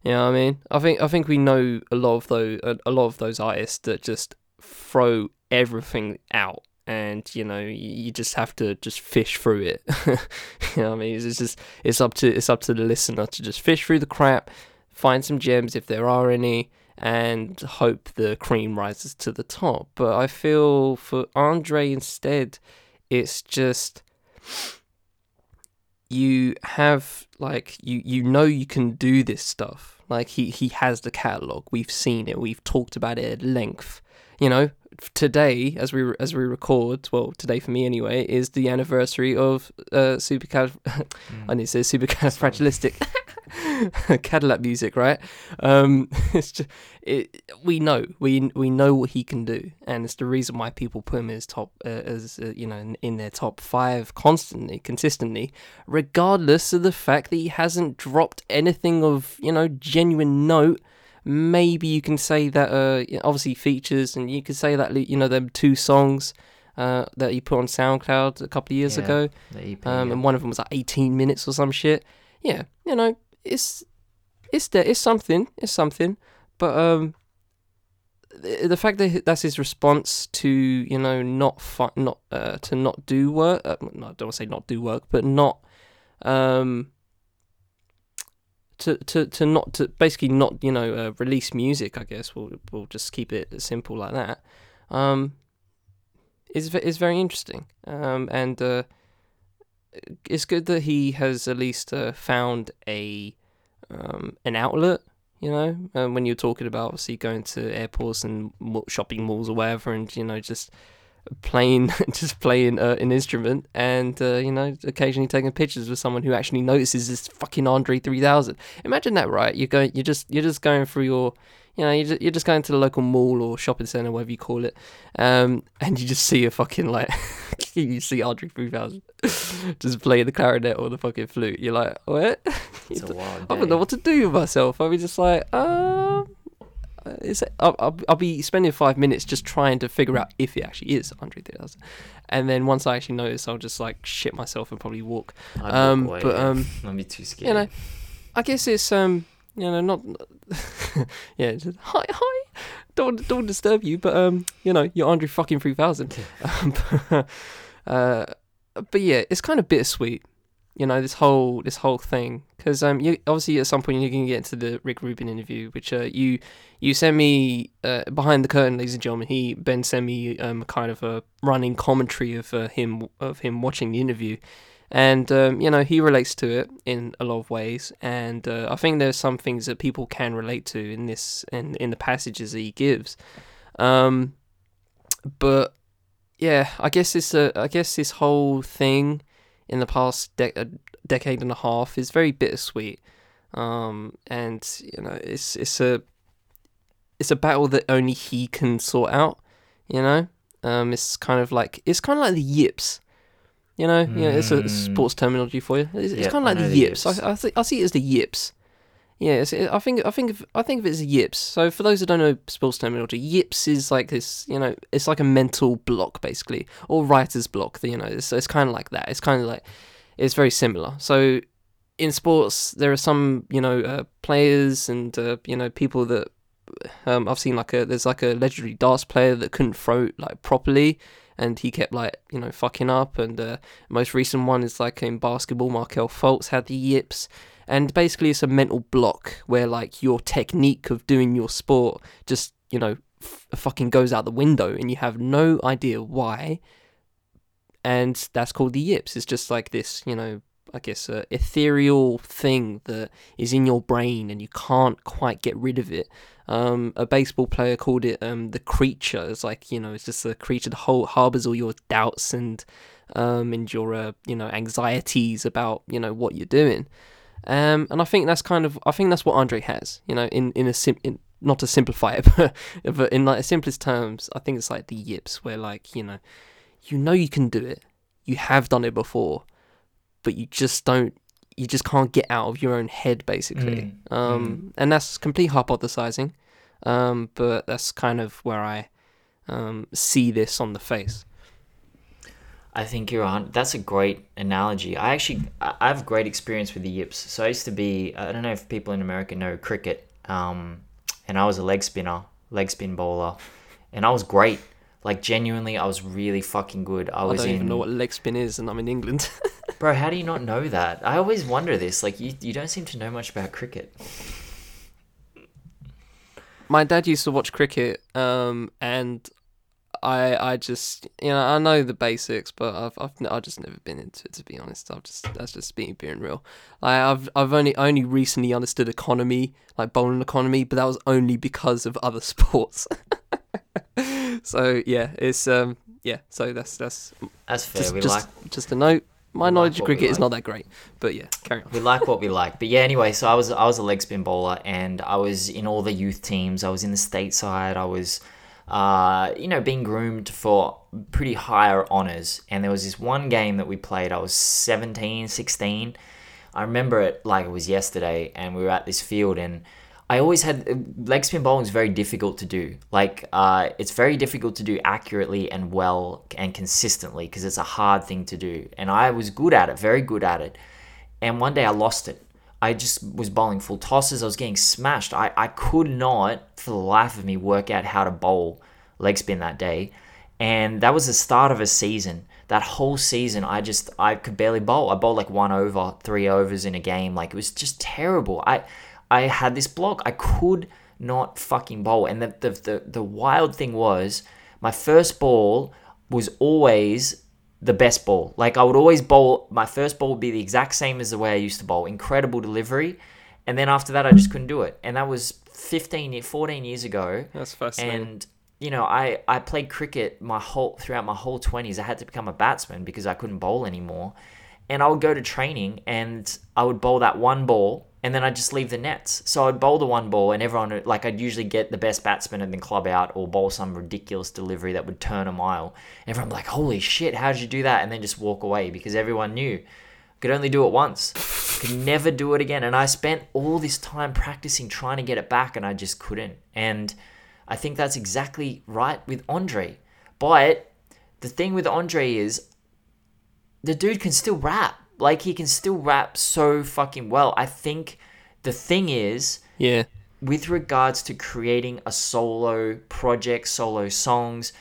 You know what I mean? I think I think we know a lot of those a lot of those artists that just throw everything out and you know you just have to just fish through it. you know what I mean? It's just it's up to it's up to the listener to just fish through the crap find some gems if there are any, and hope the cream rises to the top. But I feel for Andre instead, it's just you have like you you know you can do this stuff. Like he he has the catalog. We've seen it. We've talked about it at length. You know, today as we as we record, well, today for me anyway, is the anniversary of uh, Supercal. mm. I need to say Supercalifragilistic. Cadillac music, right? Um, it's just it, we know we we know what he can do, and it's the reason why people put him as top uh, as uh, you know in, in, their top five constantly, consistently, regardless of the fact that he hasn't dropped anything of you know genuine note. Maybe you can say that uh, obviously features, and you could say that you know them two songs. Uh, that he put on SoundCloud a couple of years yeah, ago, EP, um, yeah. and one of them was like 18 minutes or some shit. Yeah, you know, it's it's there. It's something. It's something. But um, the, the fact that that's his response to you know not fu- not uh, to not do work. Uh, no, I don't say not do work, but not um to to to not to basically not you know uh, release music. I guess we'll we'll just keep it simple like that. Um, is is very interesting. Um, and uh, it's good that he has at least uh, found a um, an outlet. You know, um, when you're talking about obviously going to airports and shopping malls or whatever, and you know just playing just playing uh, an instrument and uh, you know occasionally taking pictures with someone who actually notices this fucking Andre 3000 imagine that right? You're going you're just you're just going through your you know you're just, you're just going to the local mall or shopping center whatever you call it um, and you just see a fucking like you see Andre 3000 just playing the clarinet or the fucking flute. You're like what? It's a wild I don't know what to do with myself. I'll be just like um is it, I'll, I'll, I'll be spending five minutes just trying to figure out if it actually is Andre 3000 and then once I actually notice I'll just like shit myself and probably walk. I'd walk um, away, but, um, I'd be too scared. you know I guess it's um you know not yeah just, hi hi don't don't disturb you but um you know you're Andre fucking 3000 um, uh but yeah it's kind of bittersweet you know this whole this whole thing. Because um you obviously at some point you're gonna get into the Rick Rubin interview which uh you you sent me uh, behind the curtain ladies and gentlemen he Ben sent me um kind of a running commentary of uh, him of him watching the interview. And um, you know he relates to it in a lot of ways. And uh, I think there's some things that people can relate to in this in in the passages that he gives. Um but yeah I guess it's a I guess this whole thing in the past de- decade and a half is very bittersweet um and you know it's it's a it's a battle that only he can sort out you know um it's kind of like it's kind of like the yips you know, you know, it's a Mm. sports terminology for you. It's, it's kind of like the the yips. yips. I, I, th- I see it as the yips. Yeah, I think I think of, I think of it as yips. So for those that don't know sports terminology, yips is like this. You know, it's like a mental block basically, or writer's block. You know, it's it's kind of like that. It's kind of like it's very similar. So in sports, there are some you know uh, players and uh, you know people that um, I've seen like a there's like a legendary darts player that couldn't throw like properly, and he kept like you know fucking up. And uh, most recent one is like in basketball, Markelle Fultz had the yips, and basically it's a mental block where like your technique of doing your sport just you know f- fucking goes out the window, and you have no idea why. And that's called the yips. It's just like this, you know, I guess, uh, ethereal thing that is in your brain and you can't quite get rid of it. Um, a baseball player called it um, the creature. It's like you know, it's just a creature that whole harbors all your doubts and um, and your uh, you know anxieties about you know what you're doing. Um, and I think that's kind of I think that's what Andre has. You know, in in a sim in, not to simplify it, but, but in like the simplest terms, I think it's like the yips, where like you know, you know you can do it, you have done it before, but you just don't you just can't get out of your own head basically Mm, um and that's complete hypothesizing um but that's kind of where i um see this on the face I think you're on. That's a great analogy. I actually I I have great experience with the yips. So I used to be. I don't know if people in America know cricket. Um, and I was a leg spinner, leg spin bowler, and I was great. Like genuinely, I was really fucking good. I i was don't in. even know what leg spin is and i'm in england Bro, how do you not know that? I always wonder this. Like you, you don't seem to know much about cricket. my dad used to watch cricket um and I I just you know I know the basics, but I've I've I've just never been into it to be honest. I've just that's just being being real. Like I've I've only only recently understood economy, like bowling economy, but that was only because of other sports. so yeah, it's um yeah. So that's that's That's fair. just we just, like just a note. My like knowledge of what we cricket is not that great, but yeah, carry on. we like what we like. But yeah, anyway, so I was I was a leg spin bowler and I was in all the youth teams. I was in the stateside. I was uh, you know, being groomed for pretty higher honors. And there was this one game that we played. I was 17, 16. I remember it like it was yesterday and we were at this field and I always had leg spin bowling is very difficult to do. Like, uh, it's very difficult to do accurately and well and consistently because it's a hard thing to do. And I was good at it, very good at it. And one day I lost it. I just was bowling full tosses. I was getting smashed. I, I could not, for the life of me, work out how to bowl leg spin that day. And that was the start of a season. That whole season, I just I could barely bowl. I bowled like one over, three overs in a game. Like it was just terrible. I I had this block. I could not fucking bowl. And the the the, the wild thing was my first ball was always the best ball. Like I would always bowl. My first ball would be the exact same as the way I used to bowl. Incredible delivery, and then after that, I just couldn't do it. And that was 15, ye- 14 years ago. That's fascinating. And you know, I, I played cricket my whole throughout my whole twenties. I had to become a batsman because I couldn't bowl anymore. And I would go to training and I would bowl that one ball and then I'd just leave the nets. So I'd bowl the one ball and everyone like I'd usually get the best batsman in the club out or bowl some ridiculous delivery that would turn a mile. And everyone like, holy shit, how did you do that? And then just walk away because everyone knew I could only do it once. Could never do it again. And I spent all this time practicing trying to get it back and I just couldn't. And I think that's exactly right with Andre. But the thing with Andre is the dude can still rap. Like he can still rap so fucking well. I think the thing is, Yeah. with regards to creating a solo project, solo songs,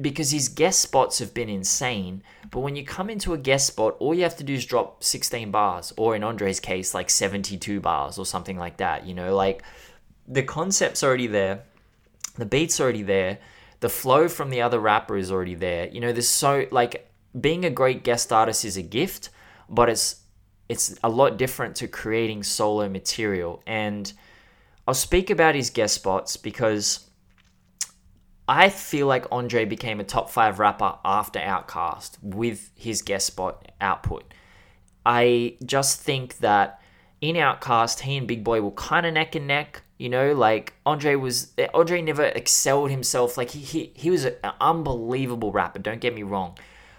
because his guest spots have been insane. But when you come into a guest spot, all you have to do is drop 16 bars, or in Andre's case, like 72 bars or something like that. You know, like the concept's already there, the beat's already there, the flow from the other rapper is already there. You know, there's so, like, being a great guest artist is a gift, but it's it's a lot different to creating solo material and I'll speak about his guest spots because I feel like Andre became a top five rapper after OutKast with his guest spot output. I just think that in OutKast, he and Big Boi were kind of neck and neck. You know, like Andre was Andre never excelled himself. Like he he, he was an unbelievable rapper. Don't get me wrong,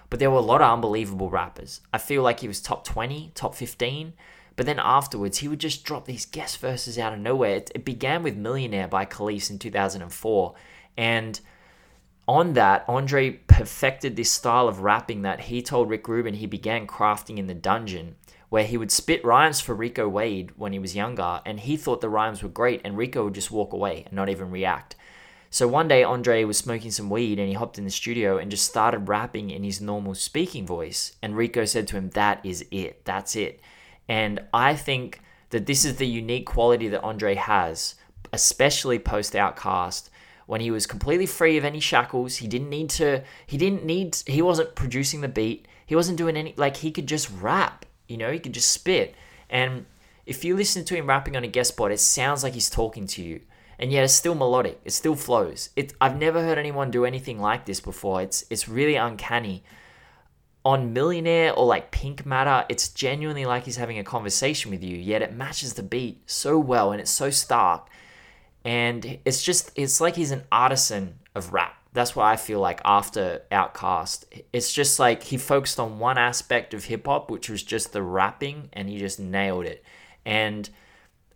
but there were a lot of unbelievable rappers. I feel like he was top twenty, top fifteen. But then afterwards, he would just drop these guest verses out of nowhere. It, it began with Millionaire by Kelis in 2004. And on that, Andre perfected this style of rapping that he told Rick Rubin he began crafting in the dungeon, where he would spit rhymes for Rico Wade when he was younger, and he thought the rhymes were great, and Rico would just walk away and not even react. So one day, Andre was smoking some weed and he hopped in the studio and just started rapping in his normal speaking voice. And Rico said to him, That is it. That's it. And I think that this is the unique quality that Andre has, especially post OutKast, when he was completely free of any shackles. He didn't need to, he didn't need, he wasn't producing the beat. He wasn't doing any, like, he could just rap, you know, he could just spit. And if you listen to him rapping on a guest spot, it sounds like he's talking to you. And yet it's still melodic. It still flows. It, I've never heard anyone do anything like this before. It's it's really uncanny on Millionaire or like Pink Matter, it's genuinely like he's having a conversation with you, yet it matches the beat so well and it's so stark. And it's just, it's like he's an artisan of rap. That's what I feel like after OutKast. It's just like he focused on one aspect of hip hop, which was just the rapping, and he just nailed it. And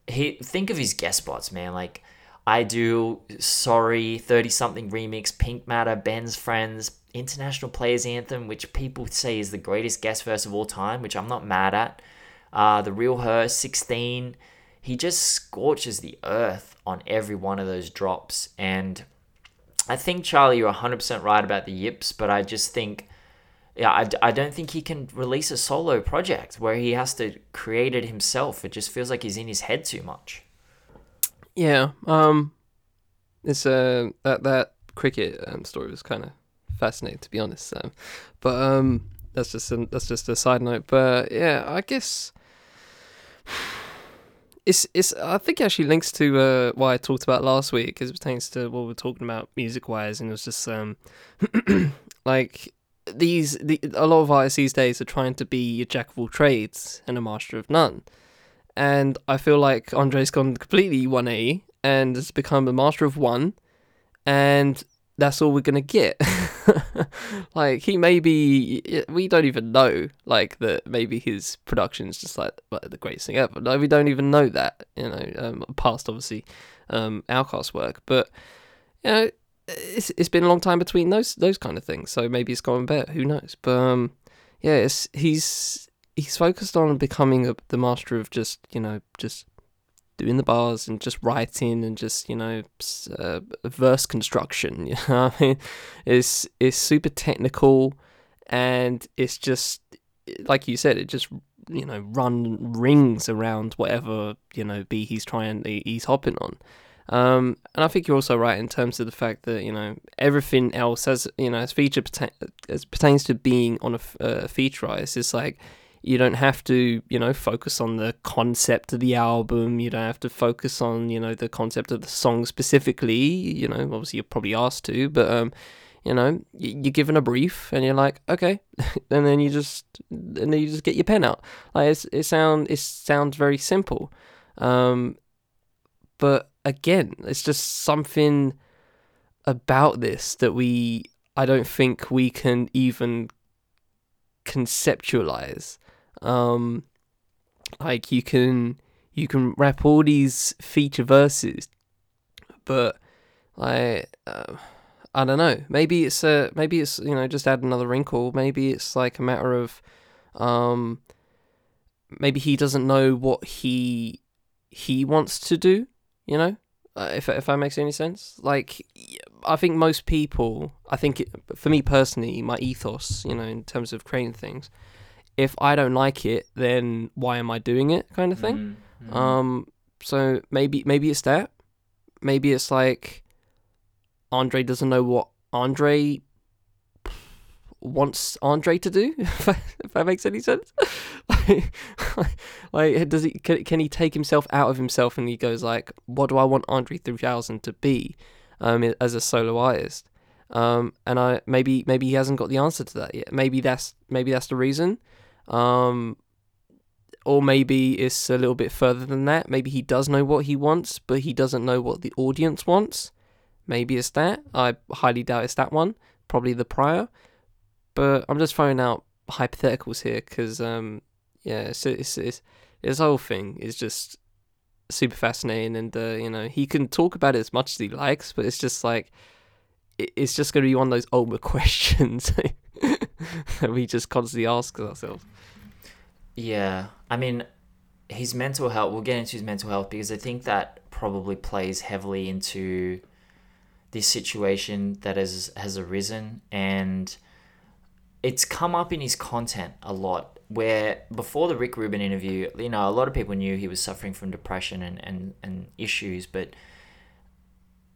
he, think of his guest spots, man. Like, I do Sorry, 30 something remix, Pink Matter, Benz Friends, International Players Anthem, which people say is the greatest guest verse of all time, which I'm not mad at. Uh, the Real Her, 16. He just scorches the earth on every one of those drops. And I think, Charlie, you're 100% right about the yips, but I just think, yeah, I, I don't think he can release a solo project where he has to create it himself. It just feels like he's in his head too much. Yeah. Um, it's uh that that cricket um, story was kind of fascinating to be honest. Um, but um, that's just a, that's just a side note. But yeah, I guess it's it's I think it actually links to uh, what I talked about last week as it pertains to what we're talking about music wise, and it was just um like these the a lot of artists these days are trying to be a jack of all trades and a master of none. And I feel like Andre's gone completely 180 and has become a master of one, and that's all we're gonna get. like he may be, we don't even know. Like that, maybe his production is just like, like the greatest thing ever. No, we don't even know that. You know, um, past obviously, um, OutKast work, but you know, it's it's been a long time between those those kind of things. So maybe it's gone better. Who knows? But um, yeah, it's, he's he's focused on becoming a, the master of just you know just doing the bars and just writing and just you know uh, verse construction. You know, I mean, it's it's super technical, and it's just like you said, it just you know run rings around whatever you know be he's trying he's hopping on. Um, and I think you're also right in terms of the fact that you know everything else as you know as feature as pertains to being on a, feature artist is like you don't have to, you know, focus on the concept of the album. You don't have to focus on, you know, the concept of the song specifically. You know, obviously you're probably asked to, but um, you know, you're given a brief and you're like, okay, and then you just and then you just get your pen out. Like it sound it sounds very simple, um, but again, it's just something about this that we I don't think we can even conceptualize. Um, like you can you can rap all these feature verses, but like uh, I don't know. Maybe it's a maybe it's you know just add another wrinkle. Maybe it's like a matter of um, maybe he doesn't know what he he wants to do. You know, uh, if if that makes any sense. Like I think most people, I think it, for me personally, my ethos, you know, in terms of creating things, if I don't like it, then why am I doing it, kind of thing. Mm-hmm. Um, so maybe maybe it's that. Maybe it's like Andre doesn't know what Andre wants Andre to do. If that, if that makes any sense. like, like, does he can, can he take himself out of himself and he goes like, what do I want Andre 3000 to be? um, as a solo artist. Um, and I maybe maybe he hasn't got the answer to that yet. Maybe that's maybe that's the reason. Um, or maybe it's a little bit further than that. Maybe he does know what he wants, but he doesn't know what the audience wants. Maybe it's that. I highly doubt it's that one. Probably the prior. But I'm just throwing out hypotheticals here because, um, yeah, it's, it's, it's, this whole thing is just super fascinating, and uh, you know he can talk about it as much as he likes, but it's just like it's just going to be one of those old questions that we just constantly ask ourselves. Yeah, I mean, his mental health. We'll get into his mental health because I think that probably plays heavily into this situation that has has arisen, and it's come up in his content a lot where before the Rick Rubin interview, you know, a lot of people knew he was suffering from depression and, and, and issues, but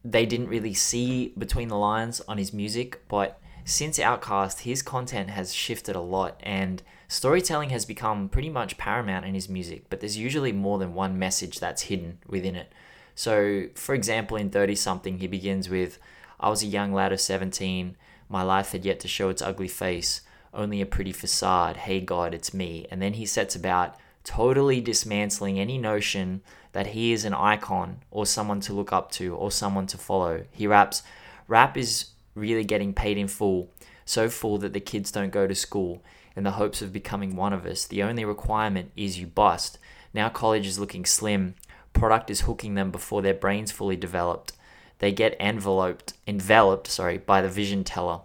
they didn't really see between the lines on his music. But since OutKast, his content has shifted a lot and storytelling has become pretty much paramount in his music, but there's usually more than one message that's hidden within it. So, for example, in 30 something, he begins with I was a young lad of 17, my life had yet to show its ugly face only a pretty facade. Hey, God, it's me. And then he sets about totally dismantling any notion that he is an icon or someone to look up to or someone to follow. He raps, rap is really getting paid in full, so full that the kids don't go to school in the hopes of becoming one of us. The only requirement is you bust. Now college is looking slim. Product is hooking them before their brains fully developed. They get enveloped, enveloped, sorry, by the vision teller.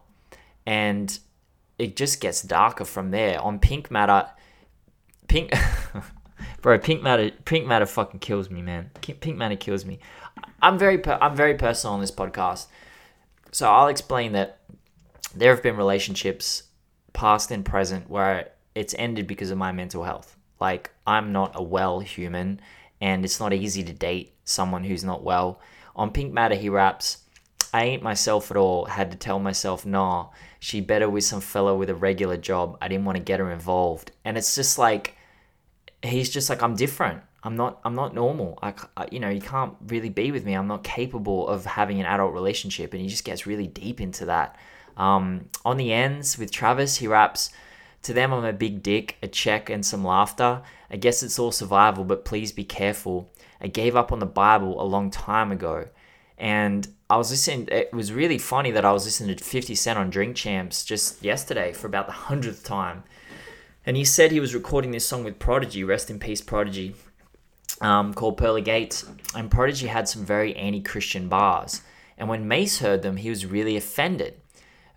And it just gets darker from there. On Pink Matter, Pink, bro, Pink Matter, Pink Matter fucking kills me, man. Pink Matter kills me. I'm very, per- I'm very personal on this podcast, so I'll explain that there have been relationships, past and present, where it's ended because of my mental health. Like I'm not a well human, and it's not easy to date someone who's not well. On Pink Matter, he raps, "I ain't myself at all. Had to tell myself nah." she better with some fella with a regular job. I didn't want to get her involved. And it's just like he's just like I'm different. I'm not I'm not normal. I, I, you know, you can't really be with me. I'm not capable of having an adult relationship and he just gets really deep into that. Um, on the ends with Travis, he raps to them I'm a big dick, a check and some laughter. I guess it's all survival, but please be careful. I gave up on the Bible a long time ago. And I was listening. It was really funny that I was listening to 50 Cent on Drink Champs just yesterday for about the hundredth time. And he said he was recording this song with Prodigy, rest in peace, Prodigy, um, called Pearly Gates. And Prodigy had some very anti Christian bars. And when Mase heard them, he was really offended.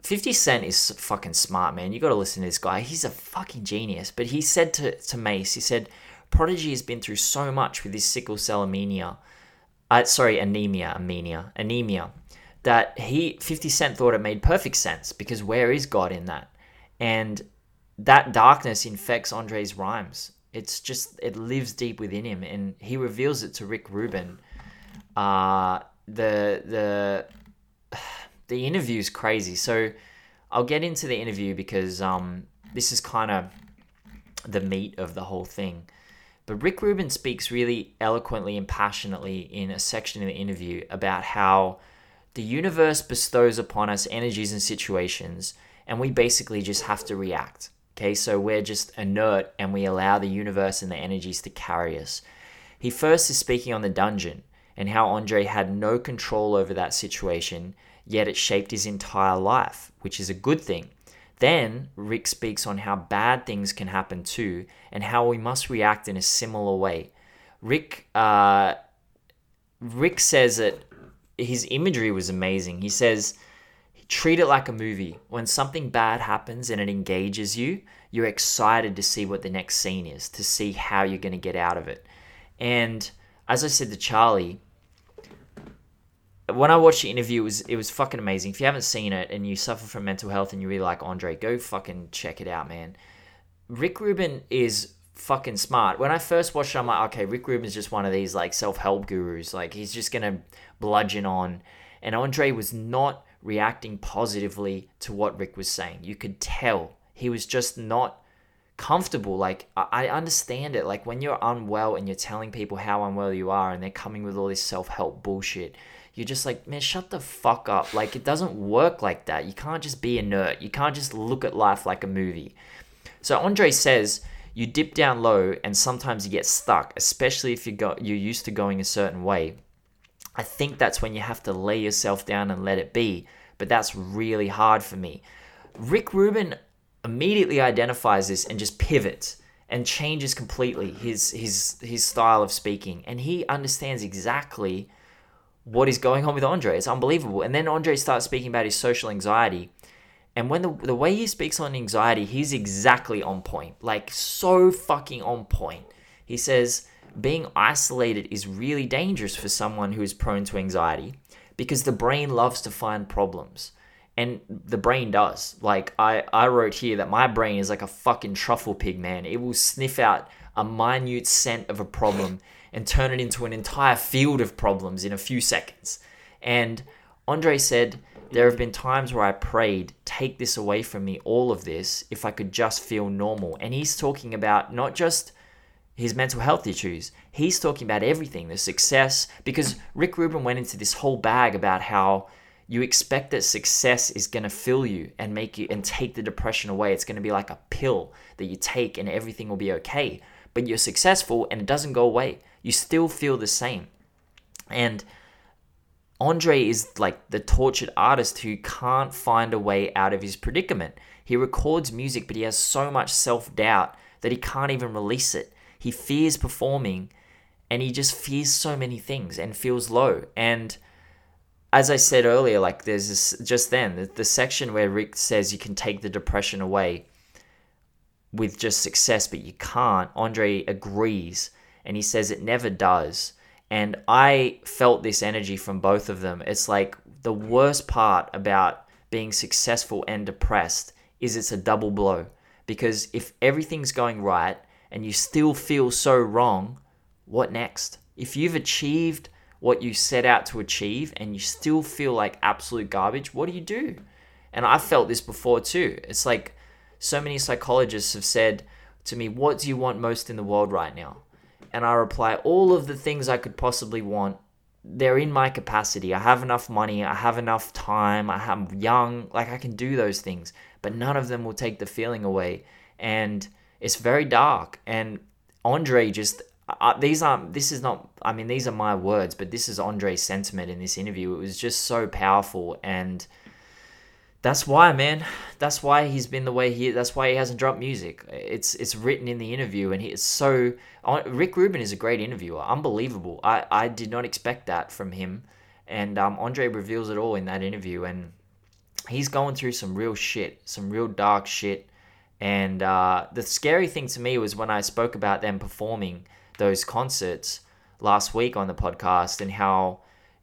50 Cent is fucking smart, man. You gotta listen to this guy. He's a fucking genius. But he said to, to Mase, he said, Prodigy has been through so much with his sickle cell anemia uh, sorry, anemia, anemia, anemia, that he 50 Cent thought it made perfect sense because where is God in that? And that darkness infects Andre's rhymes. It's just it lives deep within him, and he reveals it to Rick Rubin. Uh, the the the interview is crazy. So I'll get into the interview because um, this is kind of the meat of the whole thing. But Rick Rubin speaks really eloquently and passionately in a section in the interview about how the universe bestows upon us energies and situations, and we basically just have to react. Okay, so we're just inert and we allow the universe and the energies to carry us. He first is speaking on the dungeon and how Andre had no control over that situation, yet it shaped his entire life, which is a good thing. Then Rick speaks on how bad things can happen too, and how we must react in a similar way. Rick uh, Rick says that his imagery was amazing. He says, treat it like a movie. When something bad happens and it engages you, you're excited to see what the next scene is, to see how you're going to get out of it. And as I said to Charlie, when I watched the interview, it was it was fucking amazing. If you haven't seen it and you suffer from mental health and you really like Andre, go fucking check it out, man. Rick Rubin is fucking smart. When I first watched it, I'm like, okay, Rick Rubin's just one of these like self help gurus. Like he's just gonna bludgeon on. And Andre was not reacting positively to what Rick was saying. You could tell he was just not comfortable. Like, I understand it. Like, when you're unwell and you're telling people how unwell you are and they're coming with all this self help bullshit, you're just like, man, shut the fuck up. Like, it doesn't work like that. You can't just be inert. You can't just look at life like a movie. So, Andre says, you dip down low and sometimes you get stuck, especially if you go, you're used to going a certain way. I think that's when you have to lay yourself down and let it be. But that's really hard for me. Rick Rubin immediately identifies this and just pivots and changes completely his his his style of speaking. And he understands exactly what is going on with Andre. It's unbelievable. And then Andre starts speaking about his social anxiety. And when the, the way he speaks on anxiety, he's exactly on point. Like so fucking on point. He says, being isolated is really dangerous for someone who is prone to anxiety because the brain loves to find problems. And the brain does. Like I, I wrote here that my brain is like a fucking truffle pig, man. It will sniff out a minute scent of a problem and turn it into an entire field of problems in a few seconds. And Andre said, There have been times where I prayed, take this away from me, all of this, if I could just feel normal. And he's talking about not just his mental health issues. He's talking about everything, the success, because Rick Rubin went into this whole bag about how you expect that success is going to fill you and make you and take the depression away. It's going to be like a pill that you take and everything will be okay. But you're successful and it doesn't go away. You still feel the same. And Andre is like the tortured artist who can't find a way out of his predicament. He records music, but he has so much self doubt that he can't even release it he fears performing and he just fears so many things and feels low. And as I said earlier, like there's this just then the, the section where Rick says you can take the depression away with just success, but you can't. Andre agrees and he says it never does. And I felt this energy from both of them. It's like the worst part about being successful and depressed is it's a double blow. Because if everything's going right, and you still feel so wrong, what next? If you've achieved what you set out to achieve and you still feel like absolute garbage, what do you do? And I've felt this before too. It's like so many psychologists have said to me, What do you want most in the world right now? And I reply, All of the things I could possibly want, they're in my capacity. I have enough money, I have enough time, I'm young, like I can do those things, but none of them will take the feeling away. And it's very dark, and Andre just uh, these aren't this is not i mean these are my words but this is andre's sentiment in this interview. It was just so powerful. And that's why man that's why he's been the way he that's why he hasn't dropped music. It's it's written in the interview and he it's so rick rubin is a great interviewer. Unbelievable. I i did not expect that from him. And um, andre reveals it all in that interview. And he's going through some real shit some real dark shit and uh, the scary thing to me was when I spoke about them performing those concerts last week on the podcast and how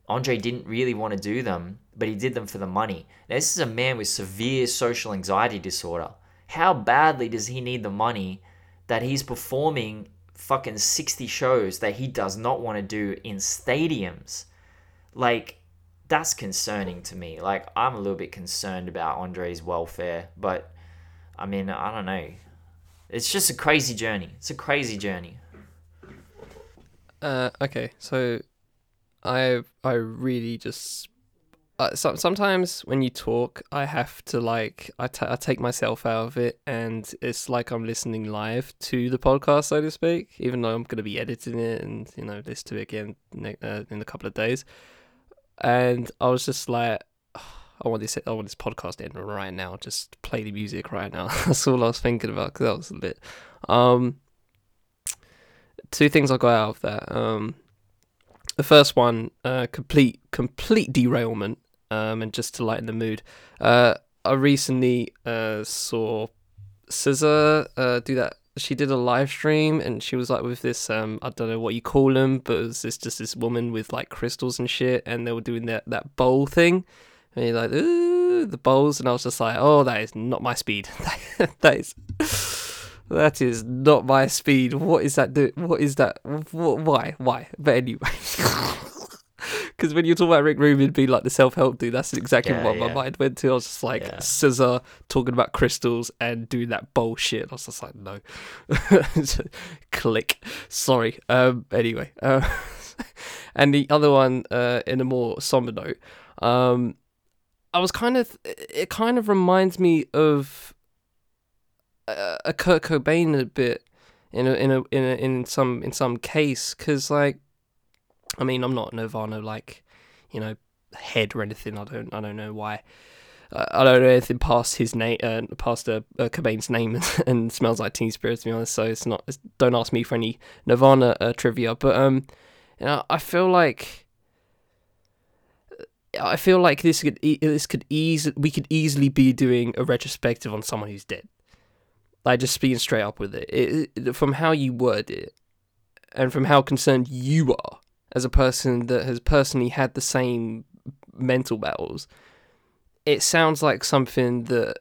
Andre didn't really want to do them, but he did them for the money. Now, this is a man with severe social anxiety disorder. How badly does he need the money that he's performing fucking 60 shows that he does not want to do in stadiums? Like, that's concerning to me. Like, I'm a little bit concerned about Andre's welfare, but I mean, I don't know. it's just a crazy journey. It's a crazy journey. Uh, okay, so I I really just uh, so, sometimes when you talk, I have to like I, I take myself out of it, and it's like I'm listening live to the podcast, so to speak. Even though I'm gonna be editing it and you know listen to it again ne- uh, in a couple of days, and I was just like. I want this. I want this podcast to end right now. Just play the music right now. That's all I was thinking about because that was a bit. Um, two things I got out of that. Um, the first one, uh, complete complete derailment, um, and just to lighten the mood. Uh, I recently uh saw SZA uh do that. She did a live stream and she was like with this um I don't know what you call them, but it was this just this woman with like crystals and shit, and they were doing that that bowl thing, and you're like ooh the bowls, and I was just like oh that is not my speed. that is. That is not my speed. What is that? Do- what is that? What, why? Why? But anyway, because when you talk about Rick Rubin being like the self-help dude, that's exactly Yeah, what my mind went to. I was just like Yeah. SZA talking about crystals and doing that bullshit. I was just like, no. Click. Sorry. Um. Anyway. Uh, and the other one, uh, in a more somber note, um, I was kind of. It kind of reminds me of a, a Kurt Cobain a bit in a in a in a, in some in some case because like I mean I'm not Nirvana like you know head or anything I don't I don't know why uh, I don't know anything past his name uh, past uh, uh, Cobain's name and, and smells like Teen Spirit to be honest so it's not it's, don't ask me for any Nirvana uh, trivia but um you know I feel like I feel like this could e- this could easily we could easily be doing a retrospective on someone who's dead like just being straight up with it. It, it. From how you word it, and from how concerned you are as a person that has personally had the same mental battles, it sounds like something that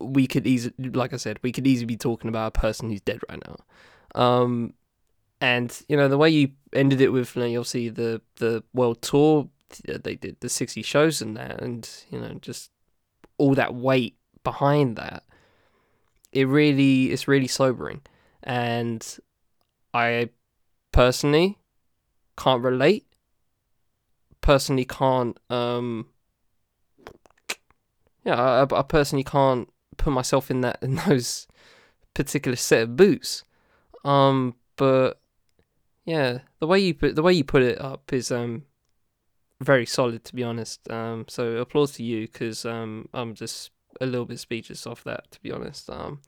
we could easily, like I said, we could easily be talking about a person who's dead right now. Um, and you know the way you ended it with, you know, you'll see the the world tour they did the sixty shows and that, and you know just all that weight behind that it really it's really sobering. And i personally can't relate. Personally can't um yeah I, I personally can't put myself in that in those particular set of boots. Um but yeah the way you put the way you put it up is um very solid to be honest. Um so applause to you because um i'm just a little bit speechless off that to be honest. Um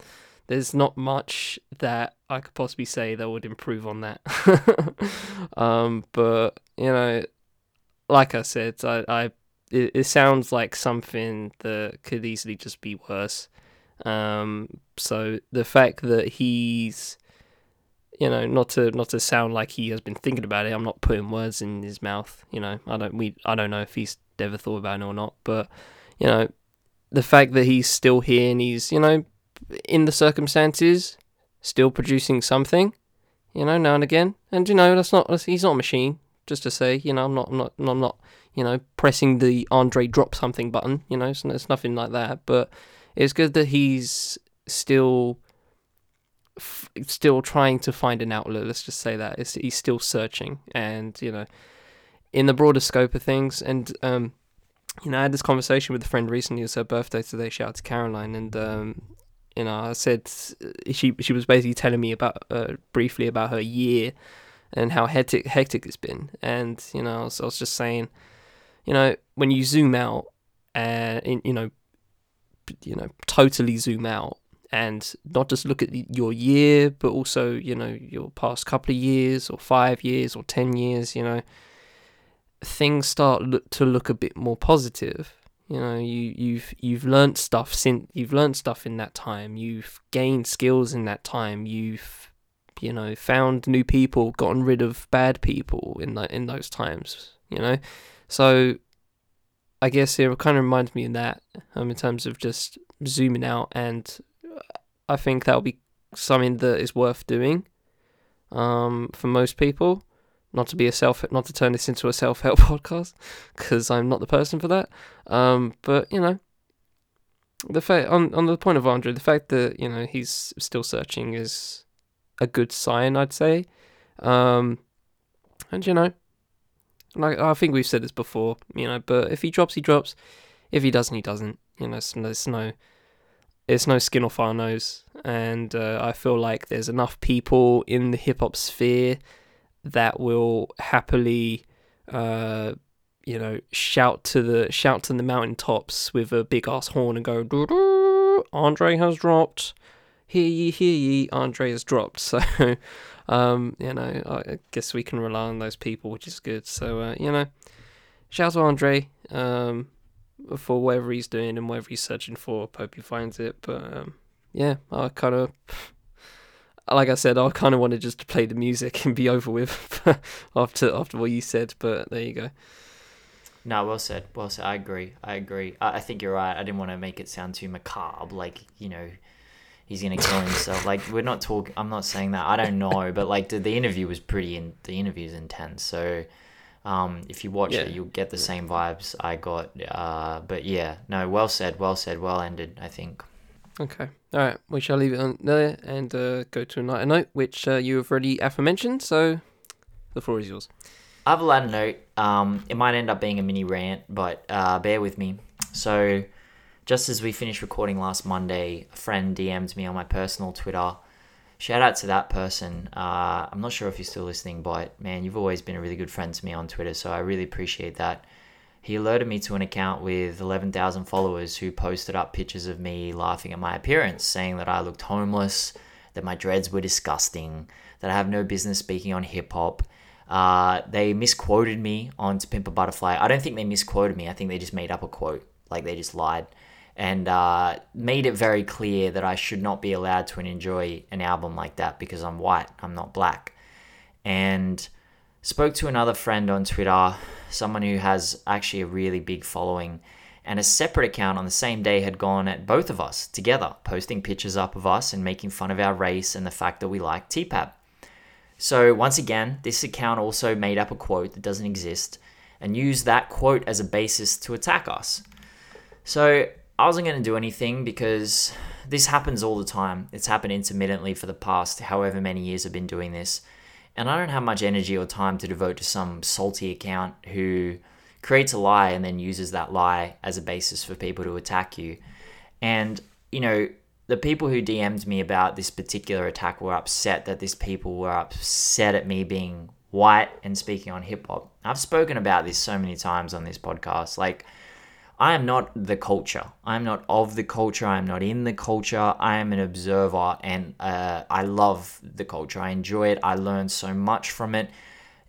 there's not much that i could possibly say that would improve on that. Um but you know like i said i i it, it sounds like something that could easily just be worse. Um so the fact that he's you know not to not to sound like he has been thinking about it. I'm not putting words in his mouth you know. I don't we i don't know if he's ever thought about it or not but you know the fact that he's still here and he's you know in the circumstances still producing something you know now and again. And you know that's not he's not a machine just to say you know i'm not i'm not i'm not you know pressing the andre drop something button you know it's, it's nothing like that. But it's good that he's still f- still trying to find an outlet let's just say that it's, he's still searching and you know in the broader scope of things and um you know, I had this conversation with a friend recently. It was her birthday today. Shout out to Caroline, and um, you know, I said she she was basically telling me about uh, briefly about her year and how hectic hectic it's been. And you know, I was, I was just saying, you know, when you zoom out and in, you know, you know, totally zoom out and not just look at your year, but also you know your past couple of years or five years or ten years. You know, things start look, to look a bit more positive. You know, you you've you've learnt stuff since you've learnt stuff in that time. You've gained skills in that time. You've you know found new people, gotten rid of bad people in that in those times. You know, so I guess it kind of reminds me of that um, in terms of just zooming out, and I think that'll be something that is worth doing um, for most people not to be a self not to turn this into a self-help podcast because I'm not the person for that um but you know the fact on on the point of Andre, the fact that you know he's still searching is a good sign, I'd say. Um, and you know, like I think we've said this before, you know, but if he drops, he drops. If he doesn't, he doesn't. You know, there's no, it's no skin off our nose, and uh, I feel like there's enough people in the hip hop sphere that will happily, uh, you know, shout to the shout to the mountaintops with a big ass horn and go, Andre has dropped. Hear ye, hear ye, Andre has dropped. So, um, you know, I guess we can rely on those people, which is good. So, uh, you know, shout to Andre um, for whatever he's doing and whatever he's searching for. Hope he finds it. But um, yeah, I kind of like I said, I kind of wanted just to play the music and be over with after after what you said. But there you go. No, well said. Well said. I agree. I agree. I, I think you're right. I didn't want to make it sound too macabre, like you know, he's gonna kill himself. like we're not talking. I'm not saying that. I don't know, but like the, the interview was pretty. In the interview is intense. So, um, if you watch Yeah. it, you'll get the same vibes I got. Uh, but yeah, no, well said. Well said. Well ended. I think. Okay. All right. We shall leave it on there and uh, go to a night note, which uh, you have already aforementioned. So the floor is yours. I have a lighter note. Um, it might end up being a mini rant, but uh, bear with me. So, just as we finished recording last Monday, a friend DM'd me on my personal Twitter. Shout out to that person. Uh, I'm not sure if you're still listening, but man, you've always been a really good friend to me on Twitter, so I really appreciate that. He alerted me to an account with 11,000 followers who posted up pictures of me laughing at my appearance, saying that I looked homeless, that my dreads were disgusting, that I have no business speaking on hip hop. Uh, they misquoted me on To Pimp a Butterfly. I don't think they misquoted me. I think they just made up a quote. Like they just lied. And uh, made it very clear that I should not be allowed to enjoy an album like that because I'm white, I'm not black. And spoke to another friend on Twitter, someone who has actually a really big following, and a separate account on the same day had gone at both of us together, posting pictures up of us and making fun of our race and the fact that we like TPAB. So, once again, this account also made up a quote that doesn't exist and used that quote as a basis to attack us. So, I wasn't going to do anything because this happens all the time. It's happened intermittently for the past however many years I've been doing this. And I don't have much energy or time to devote to some salty account who creates a lie and then uses that lie as a basis for people to attack you. And, you know, the people who DM'd me about this particular attack were upset that these people were upset at me being white and speaking on hip hop. I've spoken about this so many times on this podcast. Like, I am not the culture. I'm not of the culture. I'm not in the culture. I am an observer and uh, I love the culture. I enjoy it. I learn so much from it.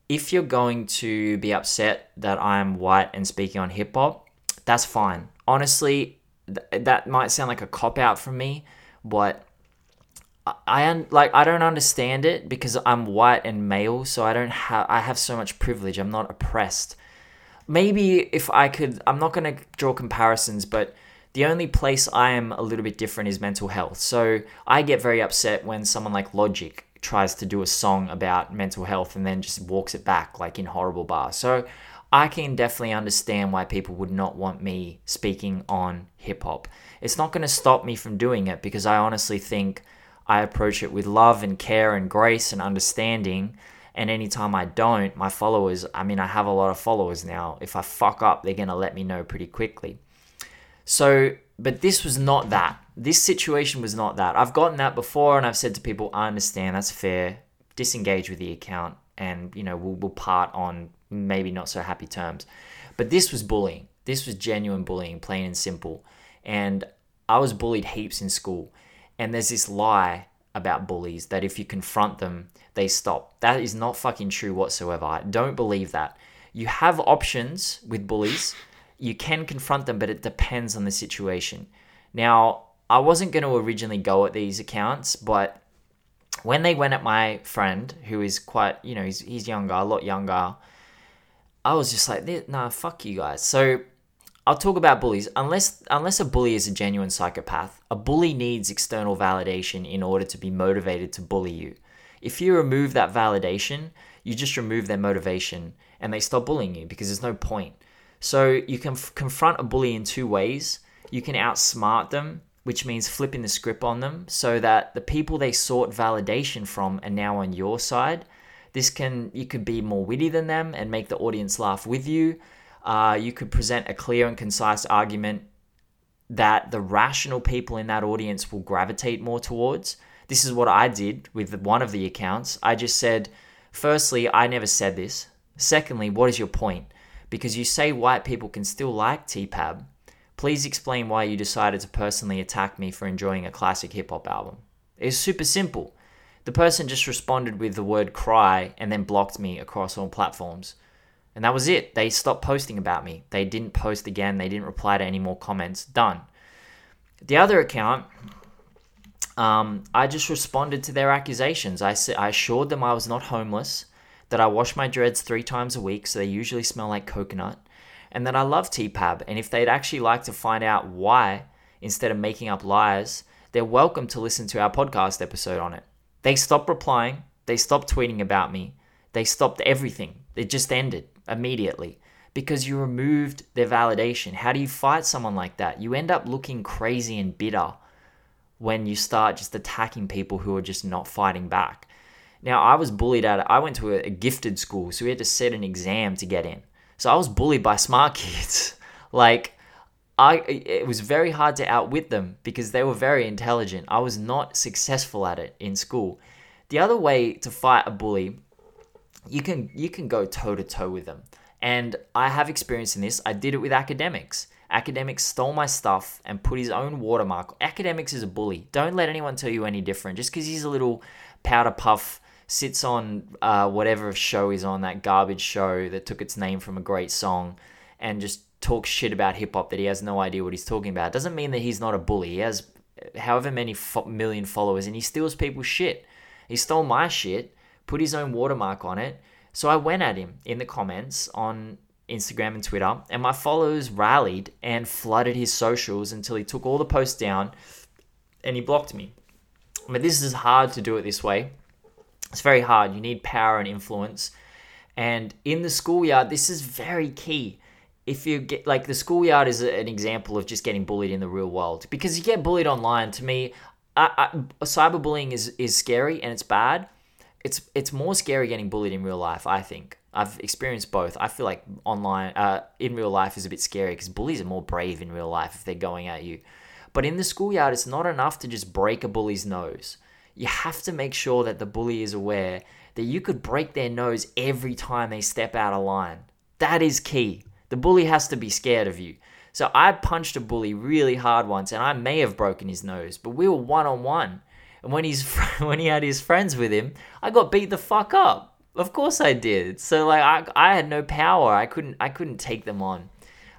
If you're going to be upset that I'm white and speaking on hip hop, that's fine. Honestly, th- that might sound like a cop out from me, but I- I un- like I don't understand it because I'm white and male, so I don't have I have so much privilege. I'm not oppressed maybe if I could, I'm not going to draw comparisons, but the only place I am a little bit different is mental health. So I get very upset when someone like Logic tries to do a song about mental health and then just walks it back like in horrible bars. So I can definitely understand why people would not want me speaking on hip hop. It's not going to stop me from doing it because I honestly think I approach it with love and care and grace and understanding. And anytime I don't, my followers, I mean, I have a lot of followers now. If I fuck up, they're going to let me know pretty quickly. So, but this was not that. This situation was not that. I've gotten that before and I've said to people, I understand, that's fair. Disengage with the account and, you know, we'll, we'll part on maybe not so happy terms. But this was bullying. This was genuine bullying, plain and simple. And I was bullied heaps in school. And there's this lie about bullies that if you confront them, they stop. That is not fucking true whatsoever. I don't believe that. You have options with bullies. You can confront them, but it depends on the situation. Now, I wasn't going to originally go at these accounts, but when they went at my friend, who is quite, you know, he's, he's younger, a lot younger, I was just like, nah, fuck you guys. So I'll talk about bullies. Unless unless a bully is a genuine psychopath, a bully needs external validation in order to be motivated to bully you. If you remove that validation, you just remove their motivation and they stop bullying you because there's no point. So you can f- confront a bully in two ways. you can outsmart them, which means flipping the script on them so that the people they sought validation from are now on your side. This can you could be more witty than them and make the audience laugh with you. Uh, you could present a clear and concise argument that the rational people in that audience will gravitate more towards. This is what I did with one of the accounts. I just said, firstly, I never said this. Secondly, what is your point? Because you say white people can still like TPAB. Please explain why you decided to personally attack me for enjoying a classic hip hop album. It's super simple. The person just responded with the word cry and then blocked me across all platforms. And that was it. They stopped posting about me. They didn't post again. They didn't reply to any more comments. Done. The other account, um, I just responded to their accusations. I, I assured them I was not homeless, that I wash my dreads three times a week, so they usually smell like coconut, and that I love TPAB. And if they'd actually like to find out why, instead of making up lies, they're welcome to listen to our podcast episode on it. They stopped replying, they stopped tweeting about me, they stopped everything. It just ended immediately because you removed their validation. How do you fight someone like that? You end up looking crazy and bitter when you start just attacking people who are just not fighting back. Now, I was bullied at I went to a, gifted school, so we had to set an exam to get in. So I was bullied by smart kids. like I it was very hard to outwit them because they were very intelligent. I was not successful at it in school. The other way to fight a bully, you can you can go toe to toe with them. And I have experience in this. I did it with Akademiks. Akademiks stole my stuff and put his own watermark. Akademiks is a bully. Don't let anyone tell you any different. Just because he's a little powder puff, sits on uh, whatever show he's on, that garbage show that took its name from a great song, and just talks shit about hip hop that he has no idea what he's talking about. Doesn't mean that he's not a bully. He has however many fo- million followers and he steals people's shit. He stole my shit, put his own watermark on it. So I went at him in the comments on Instagram and Twitter, and my followers rallied and flooded his socials until he took all the posts down and he blocked me. But this is hard to do it this way. It's very hard. You need power and influence. And in the schoolyard, this is very key. If you get like the schoolyard is an example of just getting bullied in the real world because you get bullied online. To me, I, I, cyberbullying is is scary and it's bad. It's it's more scary getting bullied in real life. I think I've experienced both. I feel like online, uh, in real life, is a bit scary because bullies are more brave in real life if they're going at you. But in the schoolyard, it's not enough to just break a bully's nose. You have to make sure that the bully is aware that you could break their nose every time they step out of line. That is key. The bully has to be scared of you. So I punched a bully really hard once, and I may have broken his nose, but we were one on one. And when he's when he had his friends with him, I got beat the fuck up. Of course I did. So like I, I had no power. I couldn't I couldn't take them on.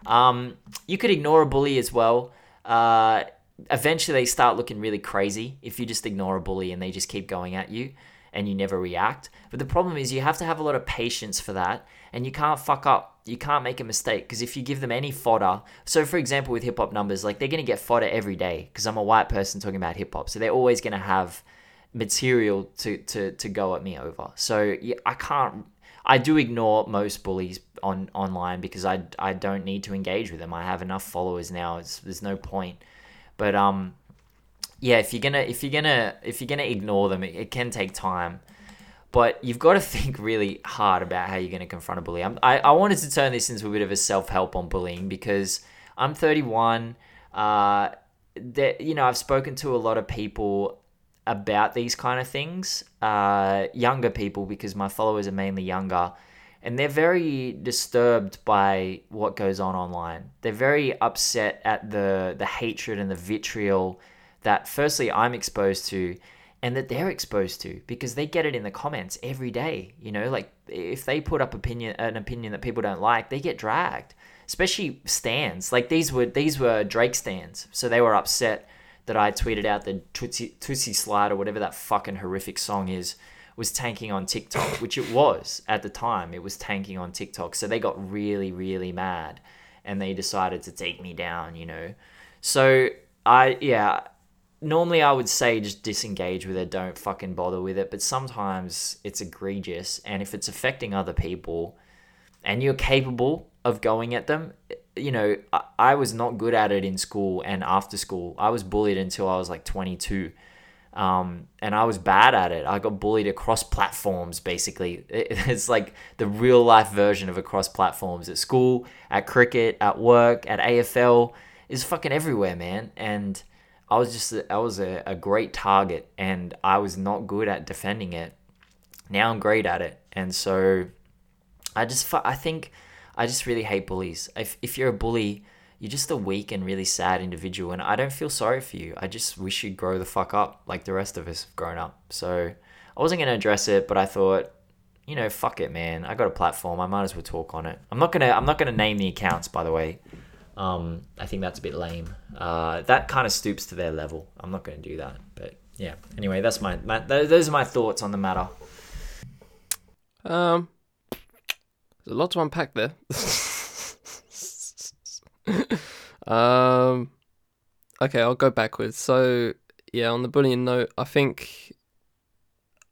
Um, you could ignore a bully as well. Uh, eventually they start looking really crazy if you just ignore a bully and they just keep going at you and you never react. But the problem is you have to have a lot of patience for that and you can't fuck up. You can't make a mistake because if you give them any fodder, so for example with hip hop numbers, like they're going to get fodder every day because I'm a white person talking about hip hop. So they're always going to have material to, to, to go at me over. So yeah, I can't I do ignore most bullies on online because I, I don't need to engage with them. I have enough followers now. It's, there's no point. But um, yeah, if you're gonna if you're gonna if you're gonna ignore them, it, it can take time. But you've got to think really hard about how you're going to confront a bully. I'm, I, I wanted to turn this into a bit of a self help on bullying because I'm 31. Uh, that you know, I've spoken to a lot of people about these kind of things, uh, younger people because my followers are mainly younger, and they're very disturbed by what goes on online. They're very upset at the the hatred and the vitriol that firstly I'm exposed to and that they're exposed to because they get it in the comments every day, you know, like if they put up opinion an opinion that people don't like, they get dragged. Especially stands. Like these were these were Drake stands. So they were upset that I tweeted out the Toosie, Toosie Slide or whatever that fucking horrific song is was tanking on TikTok, which it was at the time. It was tanking on TikTok. So they got really, really mad and they decided to take me down, you know. So I, yeah, normally I would say just disengage with it, don't fucking bother with it. But sometimes it's egregious. And if it's affecting other people and you're capable of going at them, you know, I, I was not good at it in school and after school. I was bullied until I was like 22. Um, and I was bad at it. I got bullied across platforms, basically. It's like the real life version of across platforms at school, at cricket, at work, at AFL. Is fucking everywhere, man. And I was just, I was a, a great target and I was not good at defending it. Now I'm great at it. And so I just, I think I just really hate bullies. If, if you're a bully, you're just a weak and really sad individual and i don't feel sorry for you i just wish you'd grow the fuck up like the rest of us have grown up so i wasn't going to address it but i thought you know fuck it man i got a platform i might as well talk on it i'm not to i'm not to name the accounts by the way um, i think that's a bit lame. Uh, that kind of stoops to their level. I'm not going to do that but yeah. Anyway that's my, my those are my thoughts on the matter. Um there's a lot to unpack there. Um, okay, I'll go backwards. So yeah, on the bullying note, I think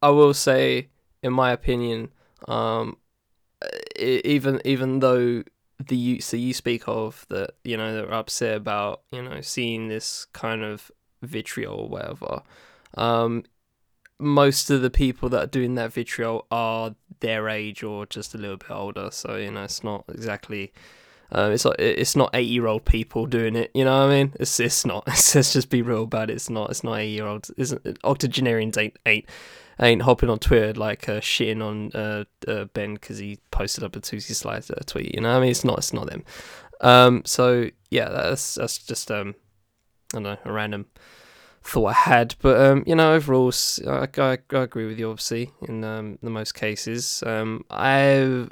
I will say, in my opinion, um, even even though the youths that you speak of that you know they're upset about you know seeing this kind of vitriol or whatever, um, most of the people that are doing that vitriol are their age or just a little bit older. So you know it's not exactly um, it's not it's not eight year old people doing it. You know what I mean? It's it's not. It's, let's just be real about it. It's not. It's not eight year olds. Isn't octogenarians ain't ain't ain't hopping on Twitter like uh, shitting on uh, uh, Ben because he posted up a Toosie Slides uh, tweet. You know I mean? It's not. It's not them. Um. So yeah, that's that's just um, I don't know, a random thought I had. But um, you know, overall, I, I, I agree with you. Obviously, in um the most cases, um, I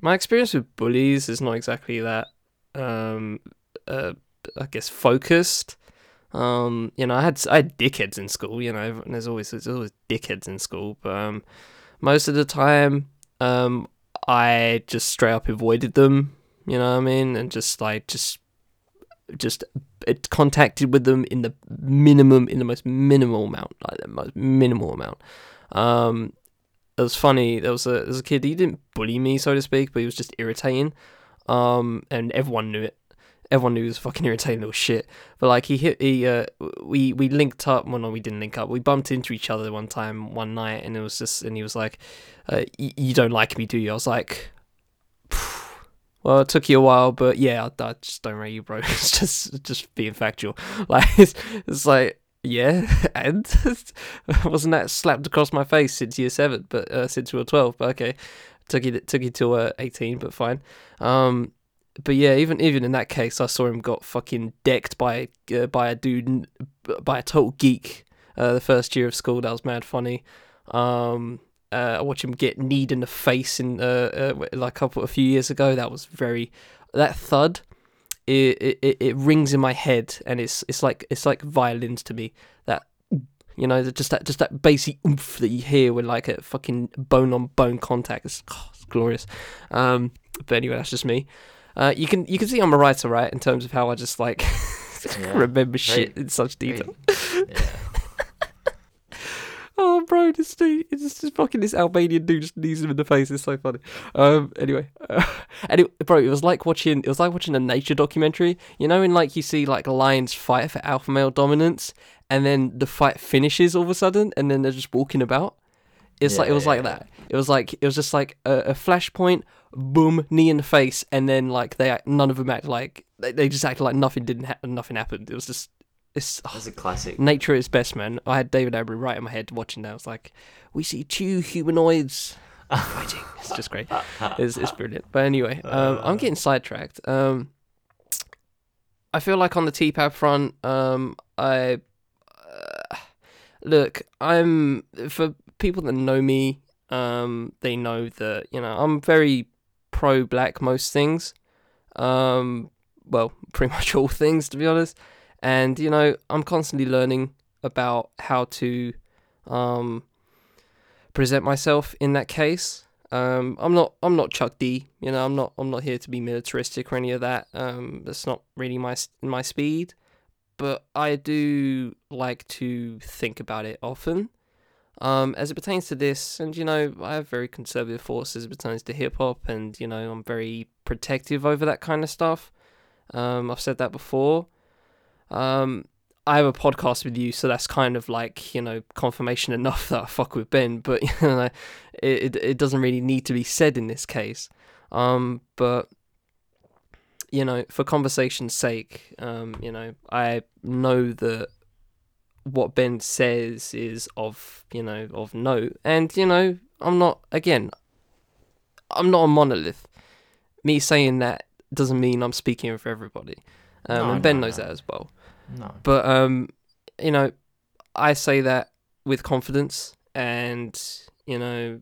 my experience with bullies is not exactly that. Um, uh, I guess focused. Um, you know, I had I had dickheads in school. You know, and there's always there's always dickheads in school, but um, most of the time, um, I just straight up avoided them. You know what I mean? And just like just just it contacted with them in the minimum in the most minimal amount, like the most minimal amount. Um, it was funny. There was a there was a kid. He didn't bully me, so to speak, but he was just irritating. Um, and everyone knew it. Everyone knew he was fucking irritating little shit. But like he hit, he uh, we we linked up. Well, no, we didn't link up. We bumped into each other one time, one night, and it was just, and he was like, uh, "You don't like me, do you?" I was like, well, it took you a while, but yeah, I, I just don't rate you, bro. it's just just being factual. Like it's, it's like yeah, and wasn't that slapped across my face since year seven, but uh, since we were twelve. But okay, took you took you till uh, eighteen, but fine. Um, but yeah, even even in that case, I saw him got fucking decked by uh, by a dude by a total geek. Uh, the first year of school, that was mad funny. Um, uh, I watched him get kneed in the face in uh, uh like a couple a few years ago. That was very that thud it, it, it rings in my head and it's it's like it's like violins to me that you know just that just that basic oomph that you hear when like a fucking bone on bone contact it's, oh, it's glorious um but anyway that's just me uh you can you can see I'm a writer right in terms of how I just like yeah. remember shit in such detail yeah Oh, bro, this dude, it's just fucking this Albanian dude just knees him in the face. It's so funny. Um, anyway, uh, anyway, bro, it was like watching, it was like watching a nature documentary. You know, in like you see like lions fight for alpha male dominance, and then the fight finishes all of a sudden, and then they're just walking about. It's yeah, like it was yeah, like yeah. that. It was like it was just like a, a flashpoint, boom, knee in the face, and then like they none of them act like they, they just acted like nothing didn't happen, nothing happened. It was just it's that's a classic. Nature at its best, man. I had David Attenborough right in my head watching that. I was like, we see two humanoids fighting. it's just great. It's, it's brilliant. But anyway, um, I'm getting sidetracked. Um, I feel like on the TPAB front, um, I uh, look. I'm for people that know me. Um, they know that you know I'm very pro black most things. Um, well, pretty much all things to be honest and you know I'm constantly learning about how to um, present myself in that case. Um, I'm not I'm not Chuck D. You know I'm not I'm not here to be militaristic or any of that. Um, that's not really my my speed. But I do like to think about it often. Um, as it pertains to this, and you know, I have very conservative thoughts as it pertains to hip hop, and you know, I'm very protective over that kind of stuff. Um, I've said that before. Um, I have a podcast with you, so that's kind of like you know confirmation enough that I fuck with Ben. But you know, it it, doesn't really need to be said in this case. Um, but you know, for conversation's sake, um, you know, I know that what Ben says is of you know of note, and you know, I'm not again. I'm not a monolith. Me saying that doesn't mean I'm speaking for everybody, um, No, and Ben no, knows no. that as well. No. But um, you know, I say that with confidence, and you know,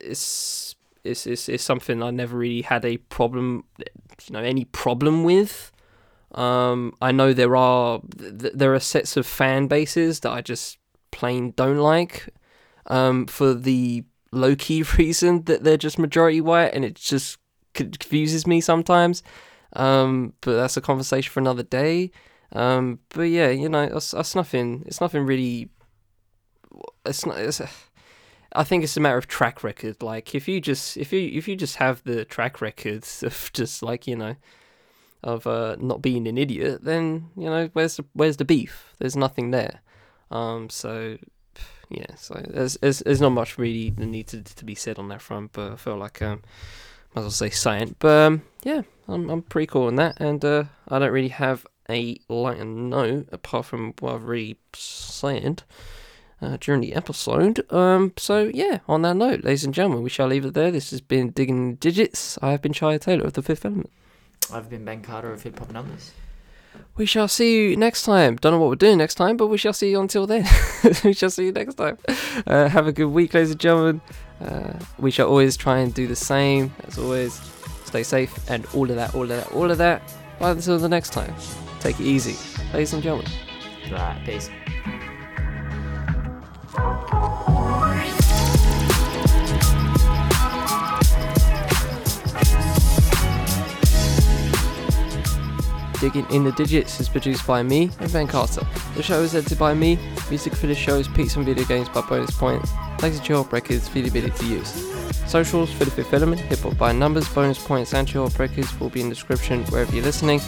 it's it's it's, it's something I never really had a problem, you know, any problem with. Um, I know there are th- there are sets of fan bases that I just plain don't like, um, for the low key reason that they're just majority white, and it just confuses me sometimes. Um, but that's a conversation for another day. Um, but yeah, you know, it's nothing. It's nothing really. It's not. It's, I think it's a matter of track record. Like if you just if you if you just have the track records of just like you know, of uh, not being an idiot, then you know where's the where's the beef? There's nothing there. Um, so yeah, so there's there's, there's not much really needs to, to be said on that front. But I feel like um, might as well say science. But um, yeah, I'm I'm pretty cool on that, and uh, I don't really have a lighter note apart from what I've already said uh, during the episode. Um, so yeah, on that note, ladies and gentlemen, we shall leave it there. This has been digging digits. I have been Shia Taylor of the Fifth Element. I've been Ben Carter of Hip Hop Numbers. We shall see you next time. Don't know what we're doing next time, but we shall see you until then. we shall see you next time. Uh, have a good week, ladies and gentlemen. Uh, we shall always try and do the same as always. Stay safe and all of that, all of that, all of that. Bye until the next time. Take it easy, ladies and gentlemen. Right, peace. Digging in the Digits is produced by me and Ben Carter. The show is edited by me. Music for the show is Peaks and Video Games by Bonus Points. Thanks to Chill for the ability to use. Socials for the Fifth Element, Hip Hop by Numbers, Bonus Points, and Records will be in the description wherever you're listening.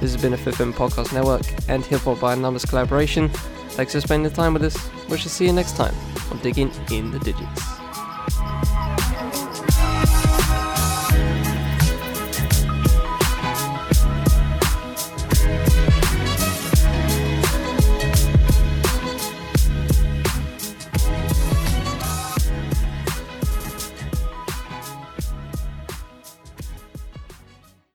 This has been a Fifth Element Podcast Network and Hip Hop by Numbers collaboration. Thanks for spending the time with us. We shall see you next time on Digging in the Digits.